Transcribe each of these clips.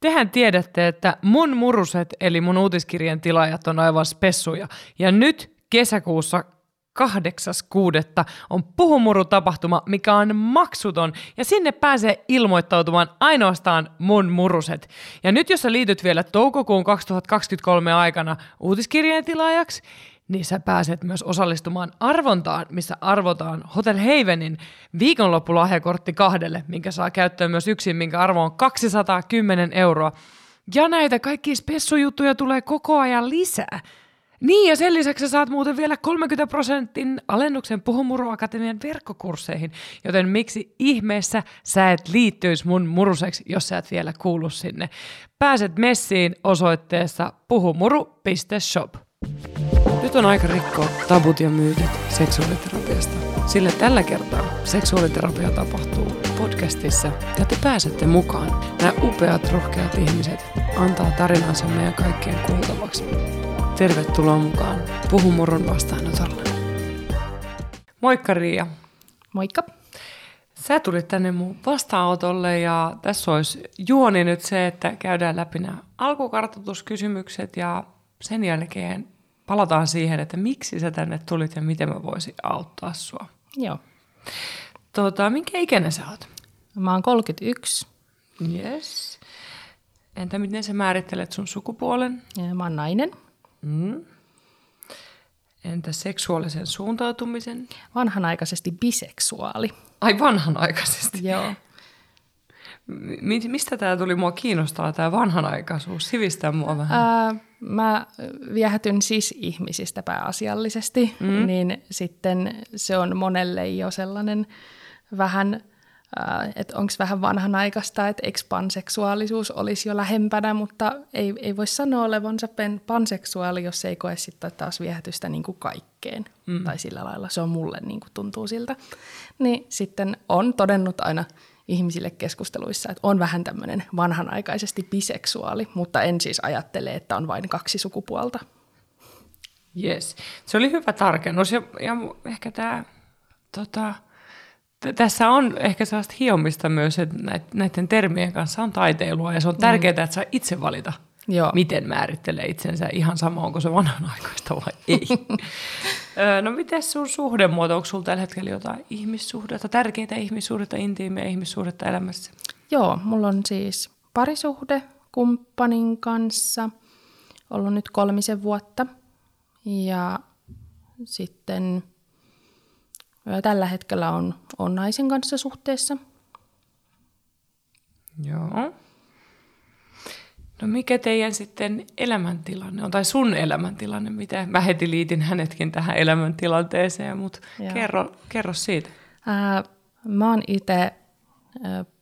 Tehän tiedätte, että mun muruset eli mun uutiskirjan tilaajat on aivan spessuja. Ja nyt kesäkuussa 8.6. on Puhumuru-tapahtuma, mikä on maksuton, ja sinne pääsee ilmoittautumaan ainoastaan mun muruset. Ja nyt jos sä liityt vielä toukokuun 2023 aikana uutiskirjeen tilaajaksi, niin sä pääset myös osallistumaan arvontaan, missä arvotaan Hotel Havenin viikonloppulahjakortti kahdelle, minkä saa käyttöön myös yksin, minkä arvo on 210 euroa. Ja näitä kaikki spessujuttuja tulee koko ajan lisää. Niin, ja sen lisäksi sä saat muuten vielä 30 prosentin alennuksen Puhumuru Akatemian verkkokursseihin, joten miksi ihmeessä sä et liittyisi mun muruseksi, jos sä et vielä kuulu sinne. Pääset messiin osoitteessa puhumuru.shop. Nyt on aika rikkoa tabut ja myytit seksuaaliterapiasta, sillä tällä kertaa seksuaaliterapia tapahtuu podcastissa ja te pääsette mukaan. Nämä upeat, rohkeat ihmiset antaa tarinansa meidän kaikkien kuultavaksi. Tervetuloa mukaan Puhumurun vastaanotolle. Moikka Riia. Moikka. Sä tulit tänne mun vastaanotolle ja tässä olisi juoni nyt se, että käydään läpi nämä alkukartoituskysymykset ja sen jälkeen palataan siihen, että miksi sä tänne tulit ja miten mä voisin auttaa sua. Joo. Tota, minkä ikäinen sä oot? Mä oon 31. Yes. Entä miten sä määrittelet sun sukupuolen? Ja mä oon nainen. Mm. Entä seksuaalisen suuntautumisen? Vanhanaikaisesti biseksuaali. Ai vanhanaikaisesti? Joo. Mi- mistä tämä tuli mua kiinnostaa, tämä vanhanaikaisuus? Sivistää mua vähän. Ää, mä viehätyn siis ihmisistä pääasiallisesti, mm. niin sitten se on monelle jo sellainen vähän, että onko vähän vanhanaikaista, että eikö panseksuaalisuus olisi jo lähempänä, mutta ei, ei voi sanoa olevansa panseksuaali, jos ei koe sitten taas viehätystä niin kuin kaikkeen. Mm. Tai sillä lailla se on mulle niin kuin tuntuu siltä. Niin sitten on todennut aina ihmisille keskusteluissa, että on vähän tämmöinen vanhanaikaisesti biseksuaali, mutta en siis ajattele, että on vain kaksi sukupuolta. Yes. Se oli hyvä tarkennus ja, ja ehkä tämä, tota, t- tässä on ehkä sellaista hiomista myös, että näiden termien kanssa on taiteilua ja se on tärkeää, mm. että saa itse valita, Joo. miten määrittelee itsensä ihan sama, onko se vanhanaikaista vai ei. no miten sun suhdemuoto, onko sulla tällä hetkellä jotain ihmissuhdetta, tärkeitä ihmissuhdetta, intiimiä ihmissuhdetta elämässä? Joo, mulla on siis parisuhde kumppanin kanssa, ollut nyt kolmisen vuotta ja sitten tällä hetkellä on, on naisen kanssa suhteessa. Joo. No mikä teidän sitten elämäntilanne on, tai sun elämäntilanne, mitä mä heti liitin hänetkin tähän elämäntilanteeseen, mutta kerro, kerro siitä. Ää, mä oon itse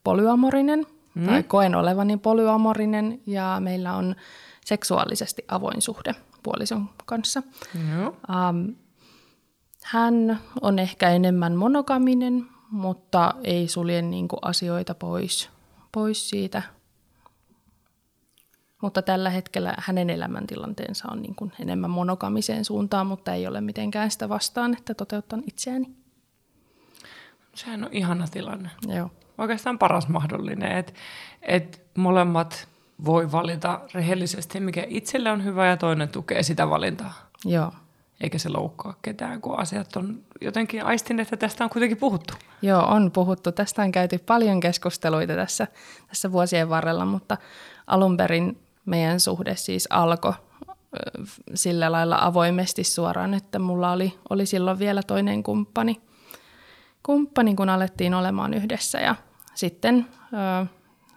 polyamorinen, mm. tai koen olevani polyamorinen, ja meillä on seksuaalisesti avoin suhde puolison kanssa. Joo. Ähm, hän on ehkä enemmän monogaminen, mutta ei sulje niinku asioita pois, pois siitä – mutta tällä hetkellä hänen elämäntilanteensa on niin kuin enemmän monogamiseen suuntaan, mutta ei ole mitenkään sitä vastaan, että toteutan itseäni. Sehän on ihana tilanne. Joo. Oikeastaan paras mahdollinen, että et molemmat voi valita rehellisesti, mikä itselle on hyvä ja toinen tukee sitä valintaa. Joo. Eikä se loukkaa ketään, kun asiat on jotenkin aistin, että tästä on kuitenkin puhuttu. Joo, on puhuttu. Tästä on käyty paljon keskusteluita tässä, tässä vuosien varrella, mutta alun perin meidän suhde siis alkoi sillä lailla avoimesti suoraan, että mulla oli, oli silloin vielä toinen kumppani, kumppani, kun alettiin olemaan yhdessä ja sitten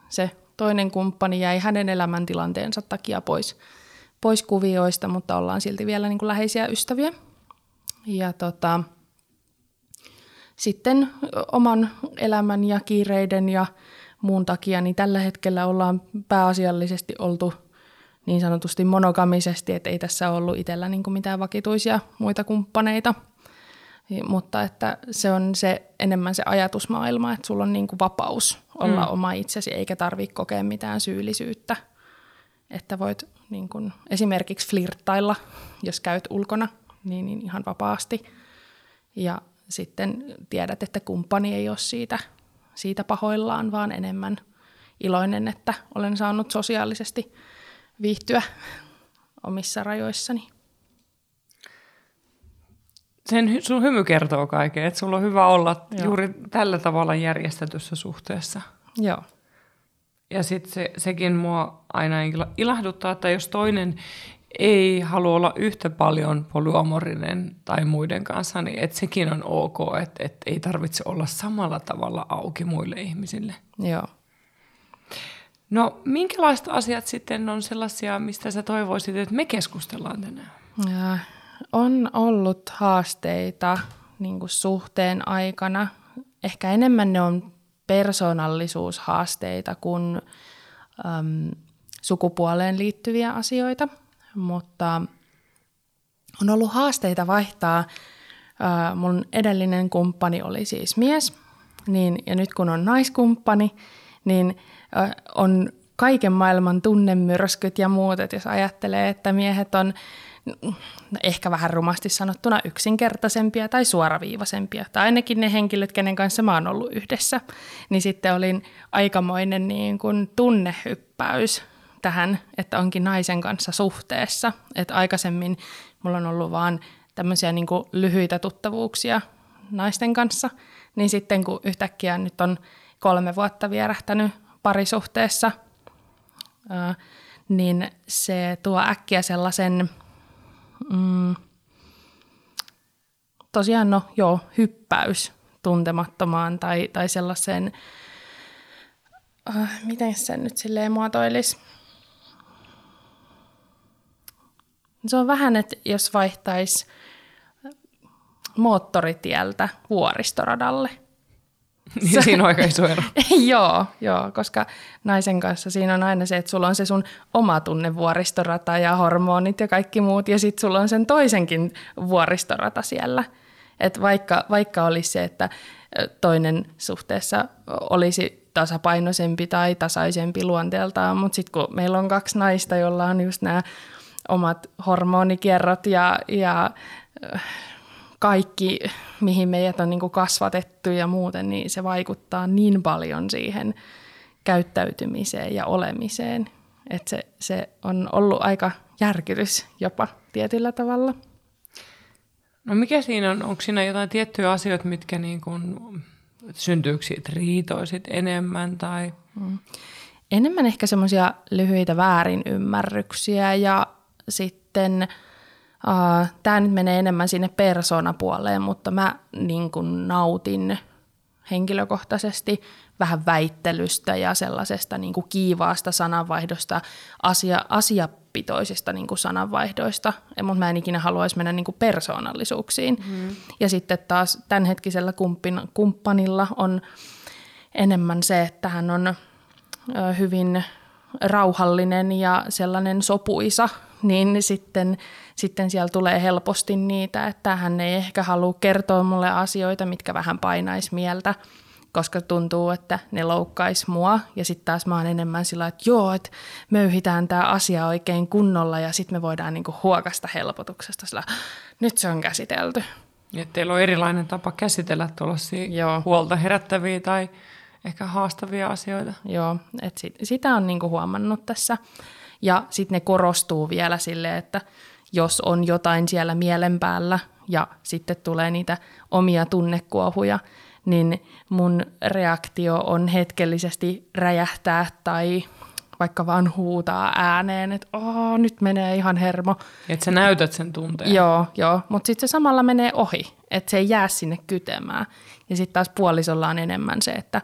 se toinen kumppani jäi hänen elämäntilanteensa takia pois, pois kuvioista, mutta ollaan silti vielä niin kuin läheisiä ystäviä. Ja tota, sitten oman elämän ja kiireiden ja muun takia, niin tällä hetkellä ollaan pääasiallisesti oltu niin sanotusti monogamisesti, että ei tässä ollut itsellä niin kuin mitään vakituisia muita kumppaneita. Mutta että se on se enemmän se ajatusmaailma, että sulla on niin kuin vapaus olla mm. oma itsesi, eikä tarvitse kokea mitään syyllisyyttä. Että voit niin kuin esimerkiksi flirttailla, jos käyt ulkona, niin, niin ihan vapaasti. Ja sitten tiedät, että kumppani ei ole siitä siitä pahoillaan, vaan enemmän iloinen, että olen saanut sosiaalisesti viihtyä omissa rajoissani. Sen sun hymy kertoo kaiken, että sulla on hyvä olla Joo. juuri tällä tavalla järjestetyssä suhteessa. Joo. Ja sitten se, sekin mua aina ilahduttaa, että jos toinen ei halua olla yhtä paljon polyamorinen tai muiden kanssa, niin että sekin on ok, että, että ei tarvitse olla samalla tavalla auki muille ihmisille. Joo. No, minkälaiset asiat sitten on sellaisia, mistä sä toivoisit, että me keskustellaan tänään? Ja, on ollut haasteita niin kuin suhteen aikana. Ehkä enemmän ne on persoonallisuushaasteita kuin äm, sukupuoleen liittyviä asioita, mutta on ollut haasteita vaihtaa. Ää, mun edellinen kumppani oli siis mies, niin, ja nyt kun on naiskumppani, niin ää, on kaiken maailman tunnemyrskyt ja muut, että jos ajattelee, että miehet on ehkä vähän rumasti sanottuna yksinkertaisempia tai suoraviivaisempia, tai ainakin ne henkilöt, kenen kanssa mä oon ollut yhdessä, niin sitten olin aikamoinen niin kuin tunnehyppäys tähän, että onkin naisen kanssa suhteessa. Että aikaisemmin mulla on ollut vaan tämmöisiä niin kuin lyhyitä tuttavuuksia naisten kanssa, niin sitten kun yhtäkkiä nyt on kolme vuotta vierähtänyt parisuhteessa, niin se tuo äkkiä sellaisen – mm, tosiaan no joo, hyppäys tuntemattomaan tai, tai sellaiseen, äh, miten se nyt silleen muotoilisi. Se on vähän, että jos vaihtaisi moottoritieltä vuoristoradalle – Niin siinä on aika iso ero. joo, joo, koska naisen kanssa siinä on aina se, että sulla on se sun oma tunne vuoristorata ja hormonit ja kaikki muut, ja sitten sulla on sen toisenkin vuoristorata siellä. Et vaikka, vaikka olisi se, että toinen suhteessa olisi tasapainoisempi tai tasaisempi luonteeltaan, mutta sitten kun meillä on kaksi naista, joilla on just nämä omat hormonikierrot ja, ja kaikki, mihin meidät on niin kuin kasvatettu ja muuten, niin se vaikuttaa niin paljon siihen käyttäytymiseen ja olemiseen, että se, se on ollut aika järkytys jopa tietyllä tavalla. No mikä siinä on? Onko siinä jotain tiettyjä asioita, mitkä niin kuin, syntyykö siitä riitoisit enemmän tai... Mm. Enemmän ehkä semmoisia lyhyitä väärinymmärryksiä ja sitten – Uh, Tämä nyt menee enemmän sinne persoonapuoleen, mutta mä niin kuin nautin henkilökohtaisesti vähän väittelystä ja sellaisesta niin kuin kiivaasta sananvaihdosta, asia, asiapitoisista niin kuin sananvaihdoista, mutta mä en ikinä haluaisi mennä niin kuin persoonallisuuksiin. Mm. Ja sitten taas tämänhetkisellä kumppin, kumppanilla on enemmän se, että hän on hyvin rauhallinen ja sellainen sopuisa, niin sitten, sitten siellä tulee helposti niitä, että hän ei ehkä halua kertoa mulle asioita, mitkä vähän painaisi mieltä, koska tuntuu, että ne loukkaisi mua. Ja sitten taas mä oon enemmän sillä, että joo, että möyhitään tämä asia oikein kunnolla ja sitten me voidaan niinku huokasta helpotuksesta sillä, nyt se on käsitelty. Että teillä on erilainen tapa käsitellä tuollaisia huolta herättäviä tai ehkä haastavia asioita. Joo, että sit, sitä on niinku huomannut tässä. Ja sitten ne korostuu vielä sille, että jos on jotain siellä mielen päällä ja sitten tulee niitä omia tunnekuohuja, niin mun reaktio on hetkellisesti räjähtää tai vaikka vaan huutaa ääneen, että oh, nyt menee ihan hermo. Että sä näytät sen tunteen. Joo, joo. mutta sitten se samalla menee ohi, että se ei jää sinne kytemään. Ja sitten taas puolisolla on enemmän se, että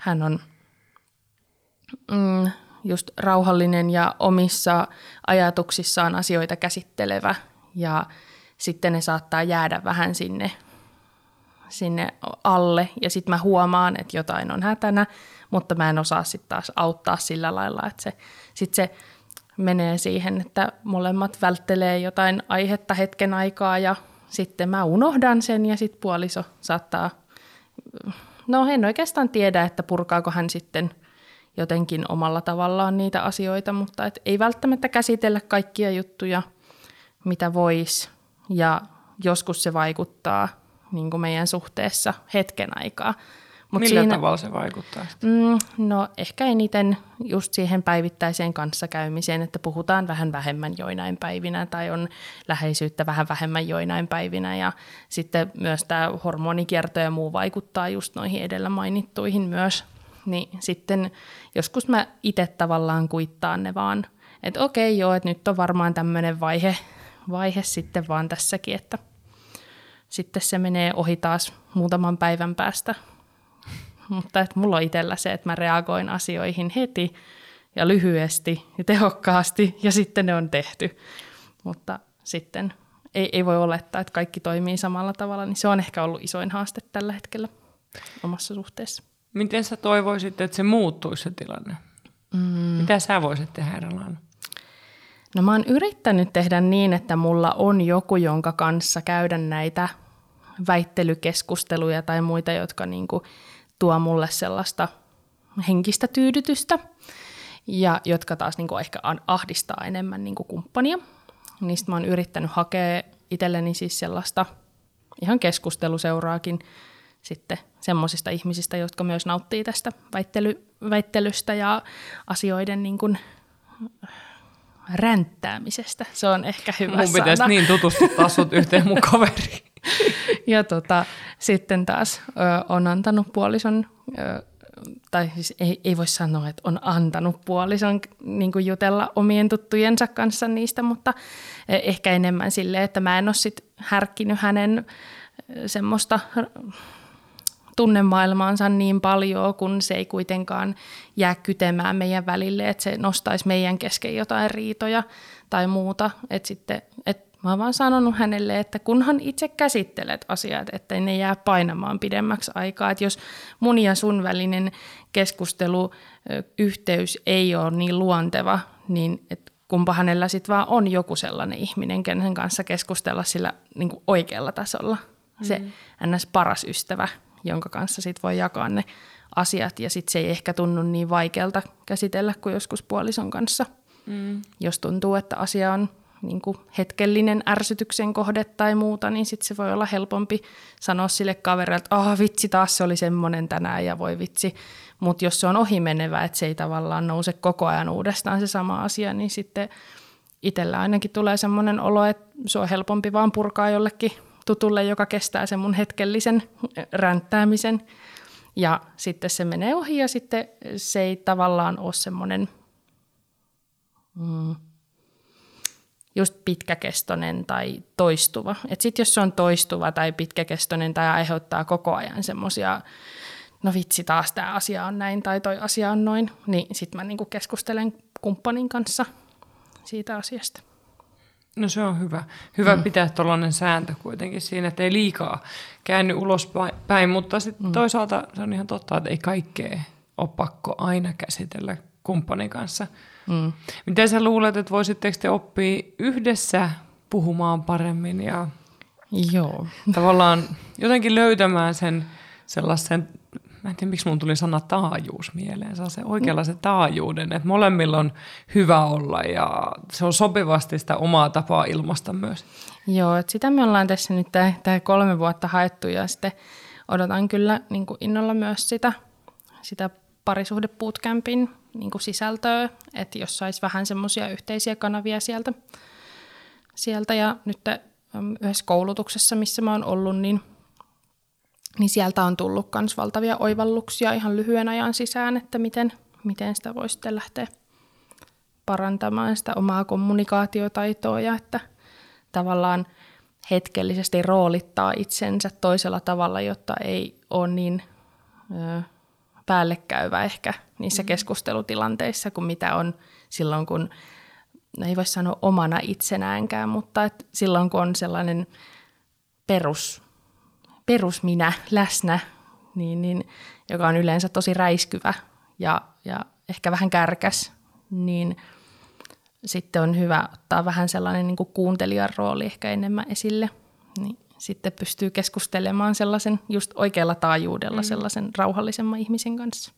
hän on mm, just rauhallinen ja omissa ajatuksissaan asioita käsittelevä. Ja sitten ne saattaa jäädä vähän sinne, sinne alle. Ja sitten mä huomaan, että jotain on hätänä, mutta mä en osaa sitten taas auttaa sillä lailla, että se, sit se menee siihen, että molemmat välttelee jotain aihetta hetken aikaa ja sitten mä unohdan sen ja sitten puoliso saattaa, no en oikeastaan tiedä, että purkaako hän sitten – jotenkin omalla tavallaan niitä asioita, mutta et ei välttämättä käsitellä kaikkia juttuja, mitä vois. Ja joskus se vaikuttaa niin kuin meidän suhteessa hetken aikaa. Mut Millä siinä, tavalla se vaikuttaa? Mm, no ehkä eniten just siihen päivittäiseen kanssakäymiseen, että puhutaan vähän vähemmän joinain päivinä tai on läheisyyttä vähän vähemmän joinain päivinä ja sitten myös tämä hormonikierto ja muu vaikuttaa just noihin edellä mainittuihin myös. Niin sitten joskus mä itse tavallaan kuittaan ne vaan, että okei joo, että nyt on varmaan tämmöinen vaihe, vaihe sitten vaan tässäkin, että sitten se menee ohi taas muutaman päivän päästä mutta että mulla on itsellä se, että mä reagoin asioihin heti ja lyhyesti ja tehokkaasti ja sitten ne on tehty. Mutta sitten ei, ei voi olettaa, että kaikki toimii samalla tavalla, niin se on ehkä ollut isoin haaste tällä hetkellä omassa suhteessa. Miten sä toivoisit, että se muuttuisi se tilanne? Mm. Mitä sä voisit tehdä erilainen? No mä oon yrittänyt tehdä niin, että mulla on joku, jonka kanssa käydä näitä väittelykeskusteluja tai muita, jotka niinku tuo mulle sellaista henkistä tyydytystä ja jotka taas niin kuin ehkä ahdistaa enemmän niin kuin kumppania. Niistä mä oon yrittänyt hakea itselleni siis sellaista ihan keskusteluseuraakin sitten semmoisista ihmisistä, jotka myös nauttii tästä väittely, väittelystä ja asioiden niin kuin ränttäämisestä. Se on ehkä hyvä Mun pitäisi sana. niin tutustuttaa sut yhteen mun kaveriin. ja tota, sitten taas ö, on antanut puolison, ö, tai siis ei, ei voi sanoa, että on antanut puolison niin jutella omien tuttujensa kanssa niistä, mutta ehkä enemmän sille, että mä en ole sit härkkinyt hänen semmoista tunnemaailmaansa niin paljon, kun se ei kuitenkaan jää kytemään meidän välille, että se nostaisi meidän kesken jotain riitoja tai muuta. Että sitten, et Mä oon vaan sanonut hänelle, että kunhan itse käsittelet asiat, että ne jää painamaan pidemmäksi aikaa. Että jos mun ja sun välinen keskusteluyhteys ei ole niin luonteva, niin et kumpa hänellä sitten vaan on joku sellainen ihminen, kenen kanssa keskustella sillä niin kuin oikealla tasolla. Se mm. ns. paras ystävä, jonka kanssa sit voi jakaa ne asiat ja sitten se ei ehkä tunnu niin vaikealta käsitellä kuin joskus puolison kanssa. Mm. Jos tuntuu, että asia on niin kuin hetkellinen ärsytyksen kohde tai muuta, niin sitten se voi olla helpompi sanoa sille kaverille, että ah vitsi, taas se oli semmoinen tänään ja voi vitsi. Mutta jos se on ohimenevä, että se ei tavallaan nouse koko ajan uudestaan se sama asia, niin sitten itsellä ainakin tulee semmoinen olo, että se on helpompi vaan purkaa jollekin tutulle, joka kestää sen mun hetkellisen ränttäämisen. Ja sitten se menee ohi ja sitten se ei tavallaan ole semmoinen... Mm, just pitkäkestoinen tai toistuva. Sitten jos se on toistuva tai pitkäkestoinen tai aiheuttaa koko ajan semmoisia, no vitsi taas tämä asia on näin tai toi asia on noin, niin sitten mä niinku keskustelen kumppanin kanssa siitä asiasta. No se on hyvä. Hyvä mm. pitää tuollainen sääntö kuitenkin siinä, että ei liikaa käänny ulospäin, mutta sitten mm. toisaalta se on ihan totta, että ei kaikkea ole pakko aina käsitellä kumppanin kanssa. Mm. Miten sä luulet, että voisitteko te oppia yhdessä puhumaan paremmin ja Joo. tavallaan jotenkin löytämään sen sellaisen, mä en tiedä miksi mun tuli sana taajuus mieleen, se oikeanlaisen taajuuden, että molemmilla on hyvä olla ja se on sopivasti sitä omaa tapaa ilmasta myös. Joo, että sitä me ollaan tässä nyt tämä kolme vuotta haettu ja sitten odotan kyllä niin innolla myös sitä, sitä parisuhdepuutkämpin niin kuin sisältöä, että jos saisi vähän semmoisia yhteisiä kanavia sieltä. sieltä. Ja nyt yhdessä koulutuksessa, missä mä oon ollut, niin, niin sieltä on tullut myös valtavia oivalluksia ihan lyhyen ajan sisään, että miten, miten sitä voi sitten lähteä parantamaan sitä omaa kommunikaatiotaitoa ja että tavallaan hetkellisesti roolittaa itsensä toisella tavalla, jotta ei ole niin ö, päällekkäyvä ehkä niissä mm. keskustelutilanteissa kuin mitä on silloin, kun no ei voi sanoa omana itsenäänkään, mutta et silloin kun on sellainen perus, perus minä läsnä, niin, niin, joka on yleensä tosi räiskyvä ja, ja ehkä vähän kärkäs, niin sitten on hyvä ottaa vähän sellainen niin kuin kuuntelijan rooli ehkä enemmän esille. Niin sitten pystyy keskustelemaan sellaisen just oikealla taajuudella mm. sellaisen rauhallisemman ihmisen kanssa.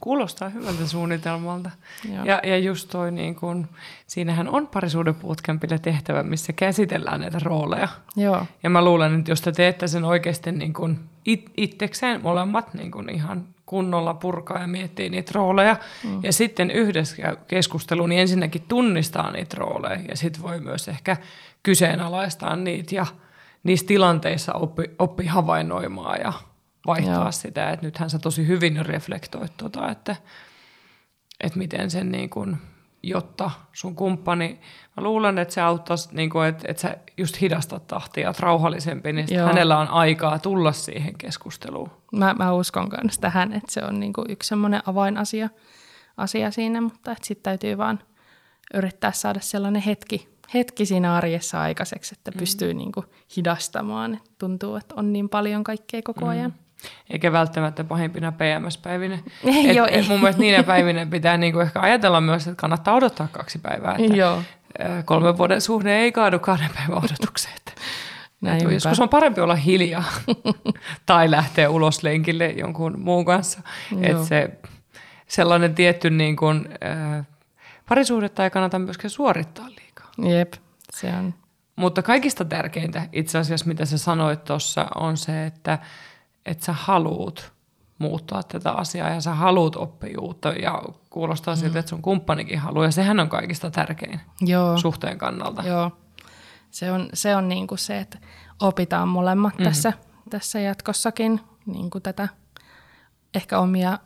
Kuulostaa hyvältä suunnitelmalta. Joo. Ja, ja just toi, niin kun, siinähän on parisuuden bootcampille tehtävä, missä käsitellään näitä rooleja. Joo, Ja mä luulen, että jos te teette sen oikeasti niin kun it, itsekseen molemmat niin kun ihan kunnolla purkaa ja miettii niitä rooleja, mm. ja sitten yhdessä keskusteluun, niin ensinnäkin tunnistaa niitä rooleja, ja sitten voi myös ehkä kyseenalaistaa niitä, ja niissä tilanteissa oppi, oppi havainnoimaan ja vaihtaa Joo. sitä, että nythän sä tosi hyvin reflektoit tota, että, että miten sen niin kun, jotta sun kumppani, mä luulen, että se auttaisi, niin kun, että, että sä just hidastat tahtia, että rauhallisempi, niin Joo. hänellä on aikaa tulla siihen keskusteluun. mä, mä uskon myös tähän, että se on niinku yksi semmoinen avainasia asia siinä, mutta sitten täytyy vaan yrittää saada sellainen hetki, hetki siinä arjessa aikaiseksi, että pystyy niinku hidastamaan. Et tuntuu, että on niin paljon kaikkea koko ajan. Eikä välttämättä pahimpina PMS-päivinä. Et, joo, et mun mielestä niinä päivinä pitää niinku ehkä ajatella myös, että kannattaa odottaa kaksi päivää. Että Joo. kolmen vuoden suhde ei kaadu kahden päivän odotukseen. Näinpä. joskus on parempi olla hiljaa tai lähteä ulos lenkille jonkun muun kanssa. Että se sellainen tietty niin kuin, ää, parisuhdetta ei kannata myöskään suorittaa liikaa. Jep, se on. Mutta kaikista tärkeintä itse asiassa, mitä sä sanoit tuossa, on se, että, että sä haluut muuttaa tätä asiaa ja sä haluut oppia uutta ja kuulostaa siltä, että sun kumppanikin haluaa ja sehän on kaikista tärkein Joo. suhteen kannalta. Joo, se on, se on niin kuin se, että opitaan molemmat mm. tässä, tässä jatkossakin niin kuin tätä ehkä omia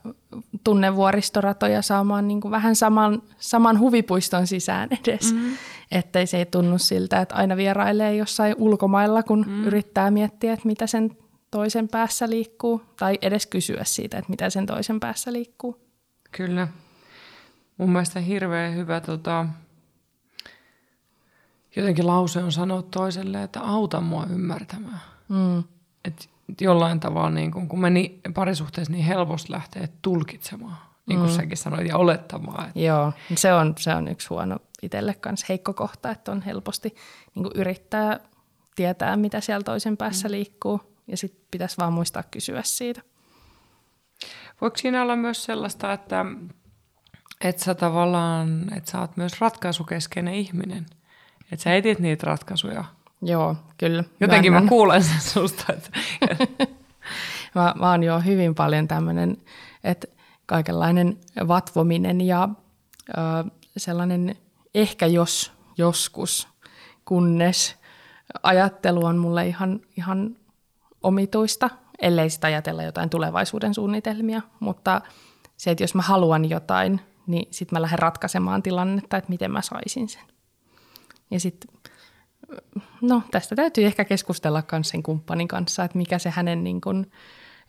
tunnevuoristoratoja saamaan niin kuin vähän saman, saman huvipuiston sisään edes. Mm. Ettei se ei tunnu siltä, että aina vierailee jossain ulkomailla, kun mm. yrittää miettiä, että mitä sen toisen päässä liikkuu. Tai edes kysyä siitä, että mitä sen toisen päässä liikkuu. Kyllä. Mun mielestä hirveän hyvä tota, jotenkin lause on sanoa toiselle, että auta mua ymmärtämään. Mm. Et jollain tavalla, niin kun, kun me niin, parisuhteessa niin helposti lähtee tulkitsemaan, niin kuin mm. säkin sanoit, ja olettamaan. Että, Joo, se on, se on yksi huono itselle kanssa heikko kohta, että on helposti niin yrittää tietää, mitä siellä toisen päässä mm. liikkuu, ja sitten pitäisi vaan muistaa kysyä siitä. voiko siinä olla myös sellaista, että, että sä tavallaan, että sä oot myös ratkaisukeskeinen ihminen? Että sä etit niitä ratkaisuja. Joo, kyllä. Jotenkin mä Myönnän. kuulen sen susta. Että, mä, mä oon jo hyvin paljon tämmöinen, että kaikenlainen vatvominen ja ö, sellainen ehkä jos joskus, kunnes ajattelu on mulle ihan, ihan omituista, ellei sitä ajatella jotain tulevaisuuden suunnitelmia, mutta se, että jos mä haluan jotain, niin sitten mä lähden ratkaisemaan tilannetta, että miten mä saisin sen. Ja sitten, no tästä täytyy ehkä keskustella myös sen kumppanin kanssa, että mikä se hänen niin kun,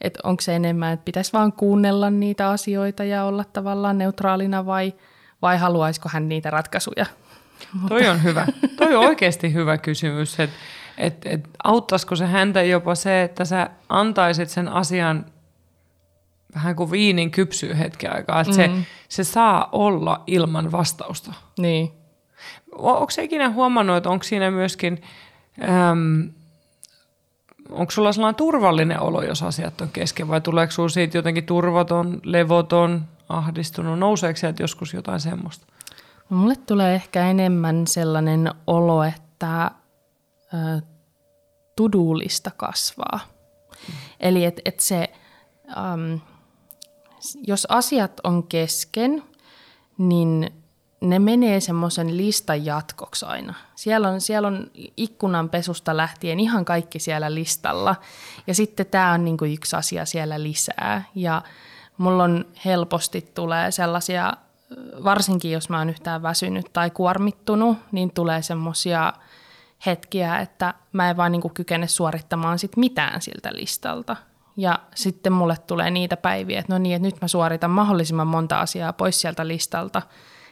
että onko se enemmän, että pitäisi vaan kuunnella niitä asioita ja olla tavallaan neutraalina vai, vai haluaisiko hän niitä ratkaisuja. toi on hyvä. Toi on oikeasti hyvä kysymys. Että et, et, auttaisiko se häntä jopa se, että sä antaisit sen asian vähän kuin viinin kypsyy hetken aikaa. Että mm. se, se saa olla ilman vastausta. Niin. Onko se ikinä huomannut, että onko siinä myöskin, äm, onko sulla sellainen turvallinen olo, jos asiat on kesken, vai tuleeko sinulla siitä jotenkin turvaton, levoton, ahdistunut, nouseeko sieltä joskus jotain semmoista? No, mulle tulee ehkä enemmän sellainen olo, että ö, tudulista kasvaa. Mm. Eli että et se, äm, jos asiat on kesken, niin ne menee semmoisen listan jatkoksi aina. Siellä on, siellä on ikkunanpesusta lähtien ihan kaikki siellä listalla. Ja sitten tämä on niinku yksi asia siellä lisää. Ja mulla on helposti tulee sellaisia, varsinkin jos mä oon yhtään väsynyt tai kuormittunut, niin tulee semmoisia hetkiä, että mä en vaan niinku kykene suorittamaan sit mitään siltä listalta. Ja sitten mulle tulee niitä päiviä, että no niin, että nyt mä suoritan mahdollisimman monta asiaa pois sieltä listalta,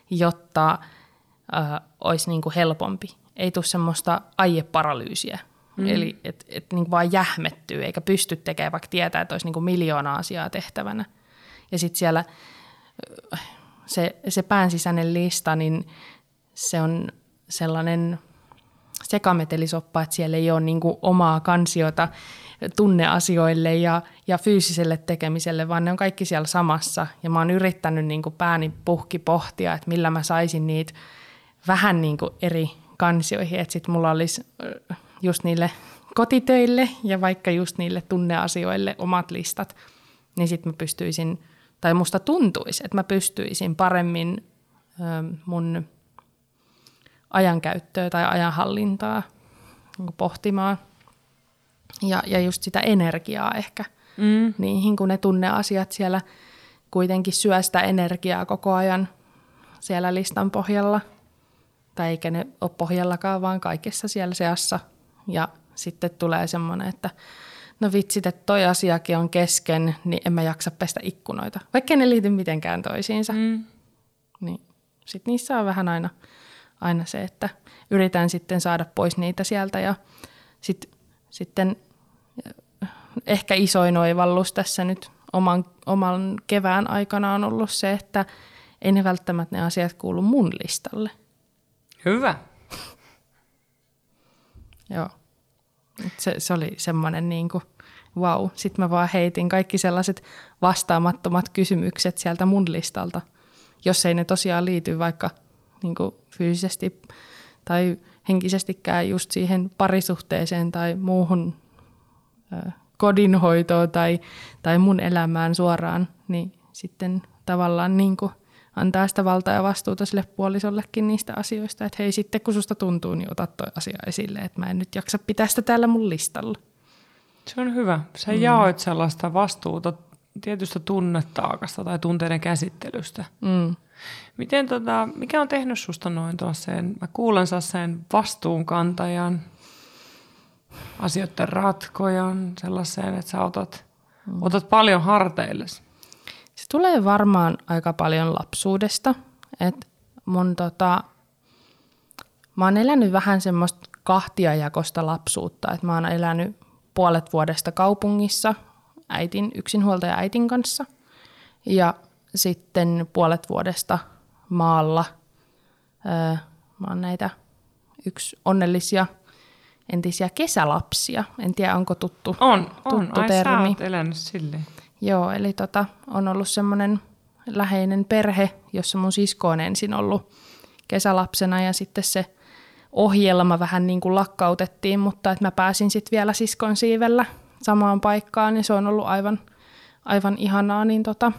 jotta äh, olisi niinku helpompi. Ei tule semmoista aieparalyysiä. Mm. Eli että et niinku vaan jähmettyy eikä pysty tekemään, vaikka tietää, että olisi niinku miljoona asiaa tehtävänä. Ja sitten siellä se, se pään sisäinen lista, niin se on sellainen sekametelisoppa, että siellä ei ole niinku omaa kansiota tunneasioille ja, ja fyysiselle tekemiselle, vaan ne on kaikki siellä samassa. Ja mä oon yrittänyt niin kuin pääni puhki pohtia, että millä mä saisin niitä vähän niin kuin eri kansioihin, että sitten mulla olisi just niille kotitöille ja vaikka just niille tunneasioille omat listat, niin sitten mä pystyisin, tai musta tuntuisi, että mä pystyisin paremmin mun ajankäyttöä tai ajanhallintaa niin pohtimaan. Ja, ja just sitä energiaa ehkä mm. niihin, kun ne tunneasiat siellä kuitenkin syö sitä energiaa koko ajan siellä listan pohjalla. Tai eikä ne ole pohjallakaan, vaan kaikessa siellä seassa. Ja sitten tulee semmoinen, että no vitsit, että toi asiakin on kesken, niin en mä jaksa pestä ikkunoita. Vaikka ne liity mitenkään toisiinsa. Mm. Niin sitten niissä on vähän aina, aina se, että yritän sitten saada pois niitä sieltä ja sit, sitten ehkä isoin oivallus tässä nyt oman, oman kevään aikana on ollut se, että ei ne välttämättä ne asiat kuulu mun listalle. Hyvä. Joo. Se, se oli semmoinen niin kuin, wow. Sitten mä vaan heitin kaikki sellaiset vastaamattomat kysymykset sieltä mun listalta, jos ei ne tosiaan liity vaikka niin kuin fyysisesti tai henkisestikään just siihen parisuhteeseen tai muuhun ö, kodinhoitoon tai, tai mun elämään suoraan, niin sitten tavallaan niin kuin antaa sitä valtaa ja vastuuta sille puolisollekin niistä asioista, että hei sitten kun susta tuntuu, niin ota toi asia esille, että mä en nyt jaksa pitää sitä täällä mun listalla. Se on hyvä. Sä mm. jaoit sellaista vastuuta tietystä tunnetaakasta tai tunteiden käsittelystä. Mm. Miten tota, mikä on tehnyt susta noin tuosseen, mä kuulen sen vastuunkantajan, asioiden ratkojan, sellaiseen, että sä otat, mm. otat paljon harteille. Se tulee varmaan aika paljon lapsuudesta. Et mun tota, mä oon elänyt vähän semmoista kahtiajakosta lapsuutta. Et mä oon elänyt puolet vuodesta kaupungissa äitin, yksinhuoltaja äitin kanssa. Ja sitten puolet vuodesta maalla. Öö, mä oon näitä yksi onnellisia entisiä kesälapsia. En tiedä, onko tuttu, on, on. tuttu Ai, termi. Sä elänyt silleen. Joo, eli tota, on ollut semmoinen läheinen perhe, jossa mun sisko on ensin ollut kesälapsena ja sitten se ohjelma vähän niin kuin lakkautettiin, mutta että mä pääsin sitten vielä siskon siivellä samaan paikkaan ja se on ollut aivan, aivan ihanaa, niin tota,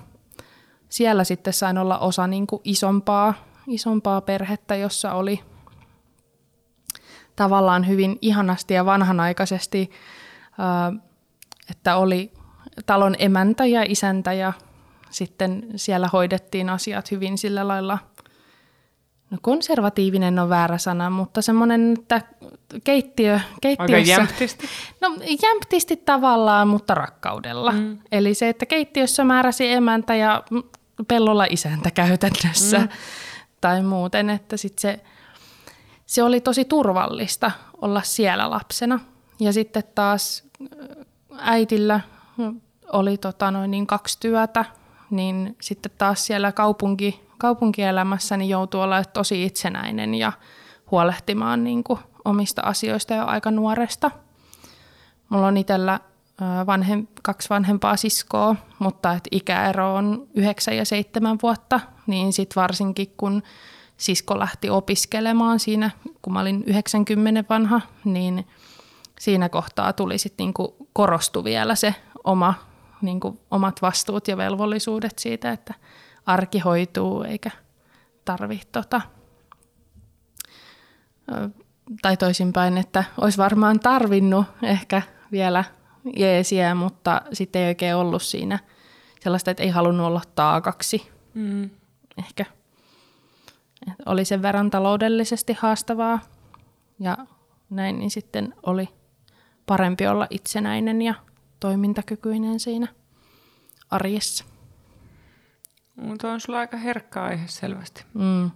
siellä sitten sain olla osa niin kuin isompaa, isompaa perhettä, jossa oli tavallaan hyvin ihanasti ja vanhanaikaisesti, että oli talon emäntä ja isäntä ja sitten siellä hoidettiin asiat hyvin sillä lailla, no konservatiivinen on väärä sana, mutta semmoinen, että keittiö, keittiössä... Aika jämptisti? No jämptisti tavallaan, mutta rakkaudella. Mm. Eli se, että keittiössä määräsi emäntä ja pellolla isäntä käytännössä. Mm. Tai muuten, että sitten se, se oli tosi turvallista olla siellä lapsena. Ja sitten taas äitillä oli tota noin niin kaksi työtä, niin sitten taas siellä kaupunki, kaupunkielämässä niin joutui olla tosi itsenäinen ja huolehtimaan niin kuin omista asioista jo aika nuoresta. Mulla on itsellä vanhem, kaksi vanhempaa siskoa, mutta et ikäero on 9 ja 7 vuotta, niin sitten varsinkin kun sisko lähti opiskelemaan siinä, kun mä olin 90 vanha, niin siinä kohtaa tuli sitten niinku korostu vielä se oma, niinku omat vastuut ja velvollisuudet siitä, että arki hoituu eikä tarvitse tota, tai toisinpäin, että olisi varmaan tarvinnut ehkä vielä jeesiä, mutta sitten ei oikein ollut siinä sellaista, että ei halunnut olla taakaksi. Mm. Ehkä oli sen verran taloudellisesti haastavaa ja näin, niin sitten oli parempi olla itsenäinen ja toimintakykyinen siinä arjessa. Mutta on sulla aika herkkä aihe selvästi. Mm.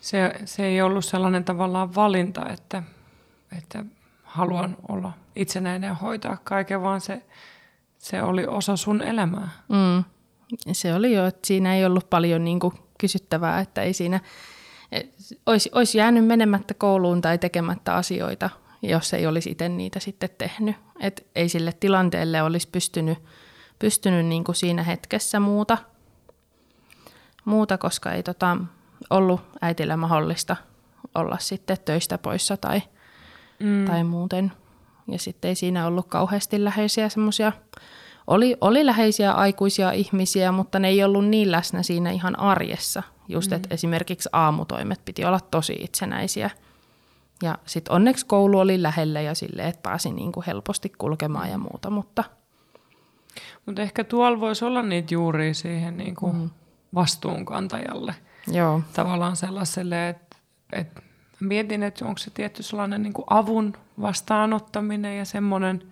Se, se ei ollut sellainen tavallaan valinta, että, että haluan olla itsenäinen ja hoitaa kaiken, vaan se, se oli osa sun elämää. Mm. Se oli jo, että siinä ei ollut paljon niin kuin kysyttävää, että ei siinä olisi, olisi jäänyt menemättä kouluun tai tekemättä asioita, jos ei olisi itse niitä sitten tehnyt. Et ei sille tilanteelle olisi pystynyt, pystynyt niin kuin siinä hetkessä muuta, muuta koska ei tota, ollut äitillä mahdollista olla sitten töistä poissa tai, mm. tai muuten. Ja sitten ei siinä ollut kauheasti läheisiä semmoisia, oli, oli läheisiä aikuisia ihmisiä, mutta ne ei ollut niin läsnä siinä ihan arjessa. Just, mm. että esimerkiksi aamutoimet piti olla tosi itsenäisiä. Ja sitten onneksi koulu oli lähellä ja sille, että pääsi niin kuin helposti kulkemaan ja muuta, mutta... Mutta ehkä tuolla voisi olla niitä juuri siihen niin kuin mm. vastuunkantajalle. Joo. Tavallaan sellaiselle, että, että mietin, että onko se tietty sellainen niin kuin avun vastaanottaminen ja semmoinen,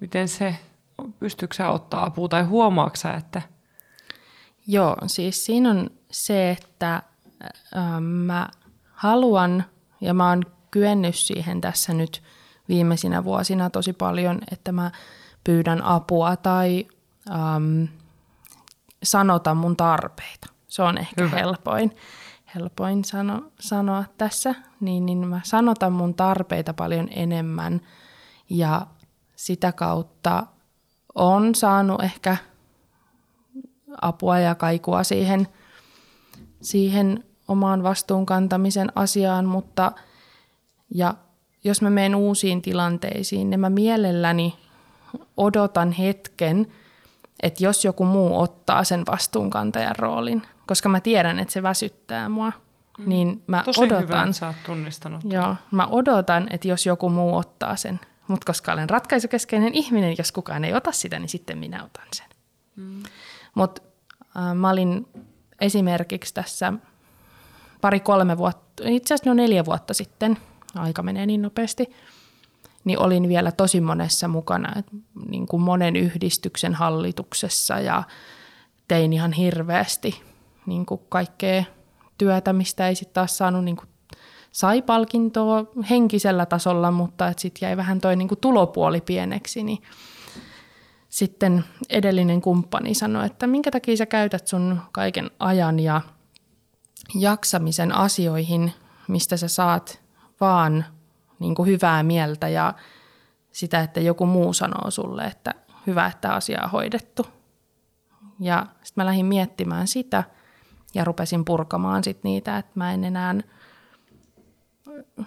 miten se, pystyykö sä ottaa apua tai huomaatko että... Joo, siis siinä on se, että äh, mä haluan ja mä oon kyennyt siihen tässä nyt viimeisinä vuosina tosi paljon, että mä pyydän apua tai ähm, sanotan mun tarpeita. Se on ehkä Hyvä. helpoin helpoin sano, sanoa tässä, niin, niin mä sanotan mun tarpeita paljon enemmän. Ja sitä kautta on saanut ehkä apua ja kaikua siihen, siihen omaan vastuunkantamisen asiaan, mutta ja jos mä menen uusiin tilanteisiin, niin mä mielelläni odotan hetken, että jos joku muu ottaa sen vastuunkantajan roolin, koska mä tiedän, että se väsyttää mua. Mm. Niin mä Tosi odotan, hyvä, että sä oot tunnistanut. Joo, mä odotan, että jos joku muu ottaa sen. Mutta koska olen ratkaisukeskeinen ihminen, jos kukaan ei ota sitä, niin sitten minä otan sen. Mm. Mutta äh, mä olin esimerkiksi tässä pari-kolme vuotta, itse asiassa no neljä vuotta sitten, aika menee niin nopeasti, niin olin vielä tosi monessa mukana, et, niin kuin monen yhdistyksen hallituksessa ja tein ihan hirveästi niin kuin kaikkea työtä, mistä ei sitten taas saanut niin kuin, sai palkintoa henkisellä tasolla, mutta sitten jäi vähän toi niin kuin tulopuoli pieneksi, niin sitten edellinen kumppani sanoi, että minkä takia sä käytät sun kaiken ajan ja jaksamisen asioihin, mistä sä saat vaan niin kuin hyvää mieltä ja sitä, että joku muu sanoo sulle, että hyvä, että asia on hoidettu. Ja sitten mä lähdin miettimään sitä – ja rupesin purkamaan sit niitä, että mä en enää,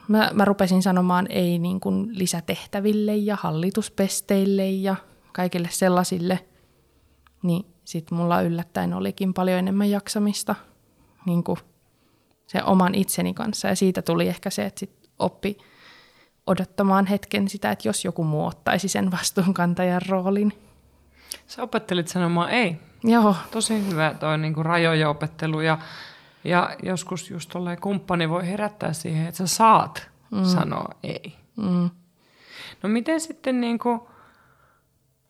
mä, mä rupesin sanomaan ei niin kuin lisätehtäville ja hallituspesteille ja kaikille sellaisille, niin sitten mulla yllättäen olikin paljon enemmän jaksamista niin kuin se oman itseni kanssa ja siitä tuli ehkä se, että sit oppi odottamaan hetken sitä, että jos joku muu ottaisi sen vastuunkantajan roolin. Sä opettelit sanomaan ei. Joo. Tosi hyvä toi niinku rajojen opettelu ja, ja joskus just tolleen kumppani voi herättää siihen, että sä saat mm. sanoa ei. Mm. No miten sitten niinku,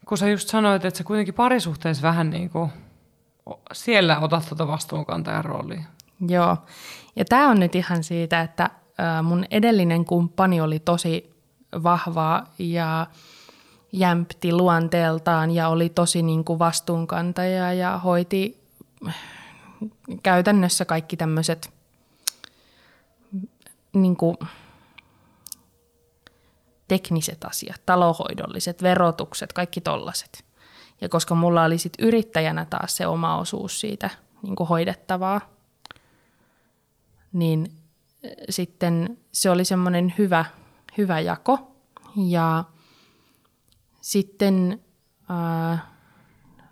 kun sä just sanoit, että sä kuitenkin parisuhteessa vähän niinku, siellä otat tuota vastuunkantajan roolia. Joo. Ja tämä on nyt ihan siitä, että mun edellinen kumppani oli tosi vahvaa ja jämpti luonteeltaan ja oli tosi niin kuin vastuunkantaja ja hoiti käytännössä kaikki tämmöiset niin kuin tekniset asiat, talohoidolliset, verotukset, kaikki tollaset. Ja koska mulla oli sit yrittäjänä taas se oma osuus siitä niin kuin hoidettavaa, niin sitten se oli semmoinen hyvä, hyvä jako. Ja sitten ää,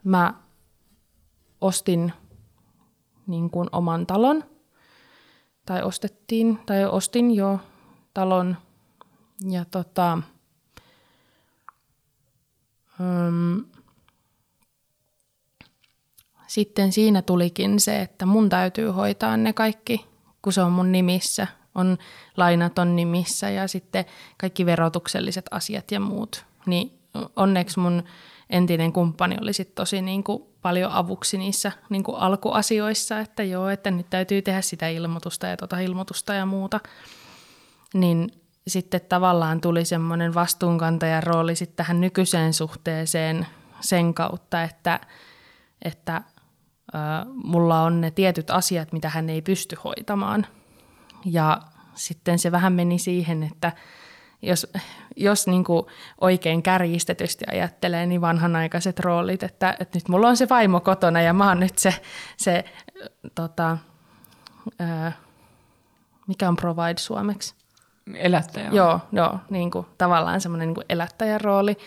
mä ostin niin kuin oman talon, tai ostettiin, tai ostin jo talon, ja tota, äm, sitten siinä tulikin se, että mun täytyy hoitaa ne kaikki, kun se on mun nimissä, on lainaton nimissä ja sitten kaikki verotukselliset asiat ja muut, niin onneksi mun entinen kumppani oli sit tosi niin kuin paljon avuksi niissä niin kuin alkuasioissa, että joo, että nyt täytyy tehdä sitä ilmoitusta ja tota ilmoitusta ja muuta. Niin sitten tavallaan tuli semmoinen vastuunkantajan rooli sitten tähän nykyiseen suhteeseen sen kautta, että, että mulla on ne tietyt asiat, mitä hän ei pysty hoitamaan. Ja sitten se vähän meni siihen, että jos, jos niin kuin oikein kärjistetysti ajattelee, niin vanhanaikaiset roolit, että, että nyt mulla on se vaimo kotona ja mä oon nyt se, se tota, ää, mikä on provide suomeksi? Elättäjä. Joo, joo niin kuin, tavallaan semmoinen niin elättäjän rooli,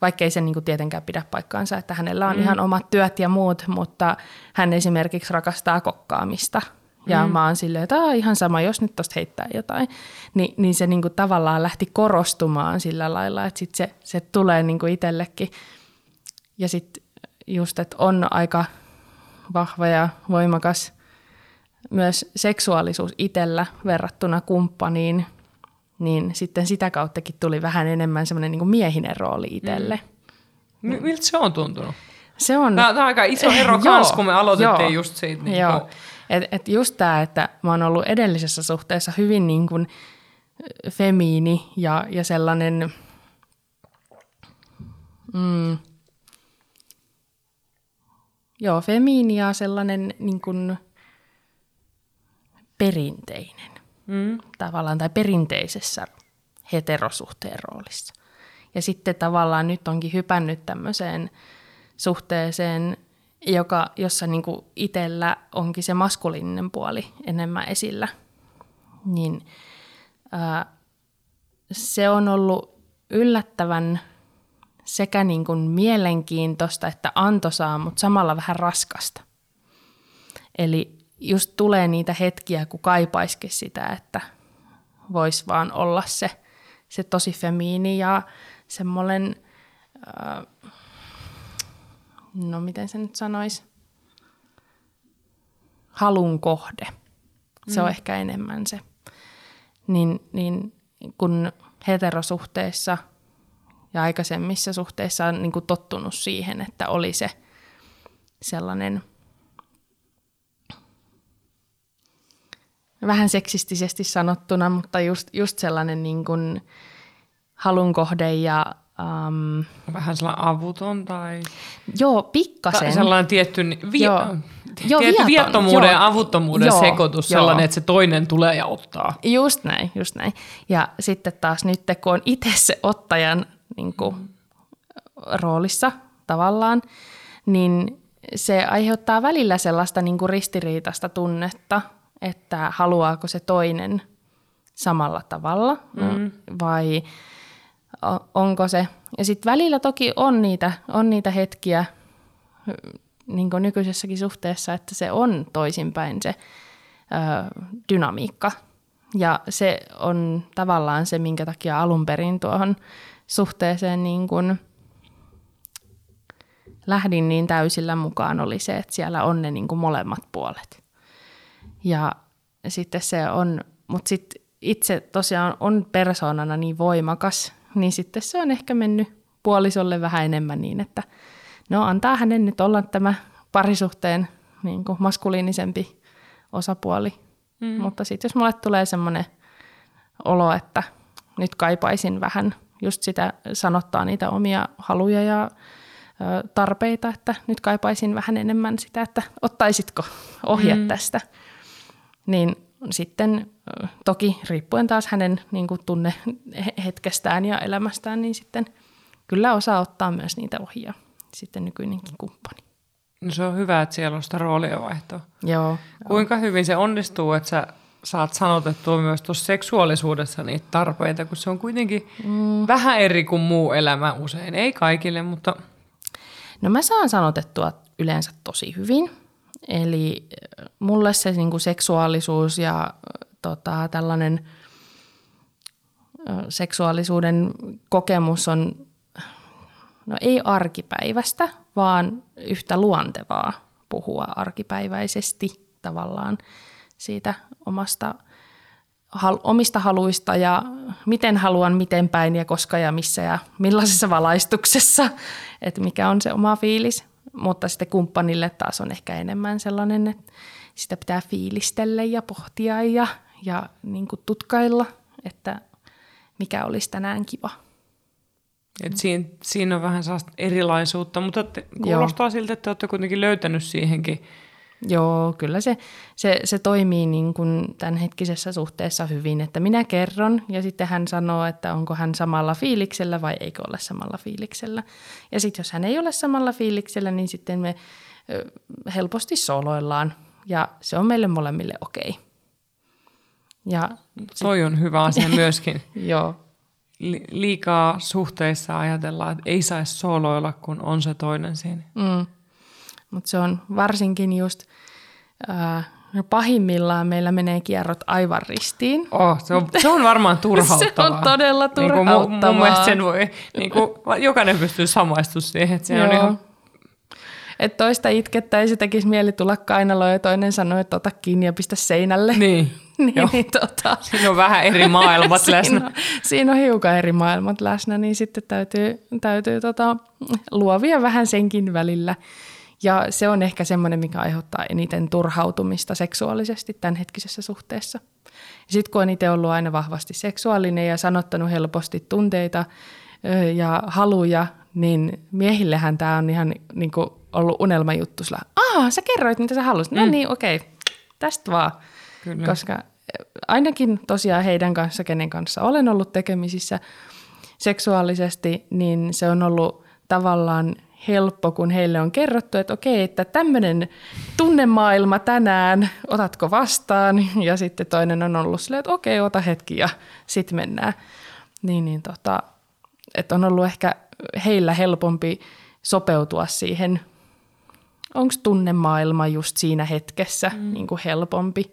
vaikkei se niin kuin tietenkään pidä paikkaansa, että hänellä on mm. ihan omat työt ja muut, mutta hän esimerkiksi rakastaa kokkaamista. Ja mm. mä oon silleen, että ihan sama, jos nyt tosta heittää jotain. Ni, niin se niin kuin tavallaan lähti korostumaan sillä lailla, että sit se, se tulee niin kuin itsellekin. Ja sitten just, että on aika vahva ja voimakas myös seksuaalisuus itsellä verrattuna kumppaniin, niin sitten sitä kauttakin tuli vähän enemmän semmoinen niin miehinen rooli itselle. Mm. Miltä se on tuntunut? Se on... Tämä on aika iso ero kans, kun me aloitettiin joo, just siitä. Niin joo. Et, et just tämä, että mä oon ollut edellisessä suhteessa hyvin niin kuin femiini ja, ja sellainen... Mm, joo, femiini ja sellainen niin kuin perinteinen mm. tavallaan, tai perinteisessä heterosuhteen roolissa. Ja sitten tavallaan nyt onkin hypännyt tämmöiseen suhteeseen, joka, jossa niin kuin itsellä onkin se maskuliininen puoli enemmän esillä. Niin ää, se on ollut yllättävän sekä niin kuin mielenkiintoista että antoisaa, mutta samalla vähän raskasta. Eli just tulee niitä hetkiä, kun kaipaisikin sitä, että voisi vaan olla se, se tosi femiini ja semmoinen, äh, no miten se nyt sanoisi, halun kohde. Se mm. on ehkä enemmän se. Niin, niin kun heterosuhteissa ja aikaisemmissa suhteissa on niin tottunut siihen, että oli se sellainen – vähän seksistisesti sanottuna, mutta just, just sellainen niin kuin halun kohde ja... Um, vähän sellainen avuton tai... Joo, pikkasen. Tai sellainen tietty, vi, joo. Joo, tietty viattomuuden joo. ja avuttomuuden joo, sekoitus, joo. sellainen, että se toinen tulee ja ottaa. Just näin, just näin. Ja sitten taas nyt, kun on itse se ottajan niin kuin, roolissa tavallaan, niin se aiheuttaa välillä sellaista niin kuin ristiriitaista tunnetta – että haluaako se toinen samalla tavalla mm. vai onko se. Ja sitten välillä toki on niitä, on niitä hetkiä niin kuin nykyisessäkin suhteessa, että se on toisinpäin se ö, dynamiikka. Ja se on tavallaan se, minkä takia alun perin tuohon suhteeseen niin kuin lähdin niin täysillä mukaan, oli se, että siellä on ne niin kuin molemmat puolet. Ja sitten se on, mutta sitten itse tosiaan on persoonana niin voimakas, niin sitten se on ehkä mennyt puolisolle vähän enemmän niin, että no antaa hänen nyt olla tämä parisuhteen niin kuin maskuliinisempi osapuoli. Mm. Mutta sitten jos mulle tulee semmoinen olo, että nyt kaipaisin vähän just sitä sanottaa niitä omia haluja ja tarpeita, että nyt kaipaisin vähän enemmän sitä, että ottaisitko ohjat mm. tästä – niin sitten toki riippuen taas hänen niin kuin tunne hetkestään ja elämästään, niin sitten kyllä osaa ottaa myös niitä ohjia sitten nykyinenkin kumppani. No se on hyvä, että siellä on sitä vaihtoa. Joo. Kuinka joo. hyvin se onnistuu, että sä saat sanotettua myös tuossa seksuaalisuudessa niitä tarpeita, kun se on kuitenkin mm. vähän eri kuin muu elämä usein. Ei kaikille, mutta... No mä saan sanotettua yleensä tosi hyvin. Eli äh, mulle se niin kuin seksuaalisuus ja äh, tota, tällainen seksuaalisuuden kokemus on, no ei arkipäivästä, vaan yhtä luontevaa puhua arkipäiväisesti tavallaan siitä omasta hal, omista haluista ja miten haluan, miten päin ja koska ja missä ja millaisessa valaistuksessa, että mikä on se oma fiilis. Mutta sitten kumppanille taas on ehkä enemmän sellainen, että sitä pitää fiilistellä ja pohtia ja, ja niin kuin tutkailla, että mikä olisi tänään kiva. Et siinä, siinä on vähän erilaisuutta, mutta te, kuulostaa Joo. siltä, että olette kuitenkin löytänyt siihenkin Joo, kyllä se, se, se toimii niin kuin tämänhetkisessä suhteessa hyvin, että minä kerron ja sitten hän sanoo, että onko hän samalla fiiliksellä vai eikö ole samalla fiiliksellä. Ja sitten jos hän ei ole samalla fiiliksellä, niin sitten me helposti soloillaan ja se on meille molemmille okei. Okay. Ja Toi on hyvä asia myöskin. Joo. liikaa suhteissa ajatellaan, että ei saisi soloilla, kun on se toinen siinä. Mm. Mutta se on varsinkin just äh, pahimmillaan meillä menee kierrot aivan ristiin. Oh, se, on, se on varmaan turhauttavaa. se on todella turhauttavaa. Niin kuin mun, mun mielestä sen voi, niin kuin, jokainen pystyy samaistumaan siihen, että se Joo. on ihan että toista itkettäisi, tekisi mieli tulla kainaloon ja toinen sanoi, että ota kiinni ja pistä seinälle. Niin. niin, niin tota, siinä on vähän eri maailmat läsnä. siinä, on, siinä on hiukan eri maailmat läsnä, niin sitten täytyy, täytyy tota, luovia vähän senkin välillä. Ja se on ehkä semmoinen, mikä aiheuttaa eniten turhautumista seksuaalisesti tämänhetkisessä suhteessa. Sitten kun on itse ollut aina vahvasti seksuaalinen ja sanottanut helposti tunteita ja haluja, niin miehillehän tämä on ihan niin kuin ollut unelmajuttu. Sillä, Aa, sä kerroit, mitä sä halusit. No mm. Niin, okei, okay. tästä vaan. Kyllä. Koska ainakin tosiaan heidän kanssa, kenen kanssa olen ollut tekemisissä seksuaalisesti, niin se on ollut tavallaan helppo, kun heille on kerrottu, että okei, että tämmöinen tunnemaailma tänään, otatko vastaan? Ja sitten toinen on ollut silleen, että okei, ota hetki ja sitten mennään. Niin, niin tota, että on ollut ehkä heillä helpompi sopeutua siihen, onko tunnemaailma just siinä hetkessä mm. niin kuin helpompi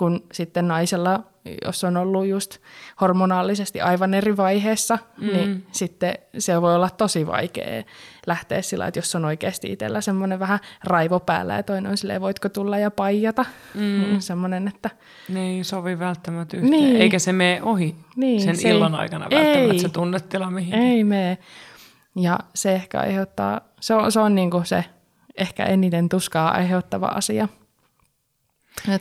kun sitten naisella, jos on ollut just hormonaalisesti aivan eri vaiheessa, mm. niin sitten se voi olla tosi vaikea lähteä sillä, että jos on oikeasti itsellä semmoinen vähän raivo päällä ja toinen on silleen, voitko tulla ja paijata. Mm. Semmoinen, että... Ei sovi välttämättä yhteen, niin. eikä se mene ohi niin, sen se illan ei, aikana välttämättä ei, se tunnetila mihin. Ei mene. Ja se ehkä aiheuttaa, se on, se on niin kuin se ehkä eniten tuskaa aiheuttava asia –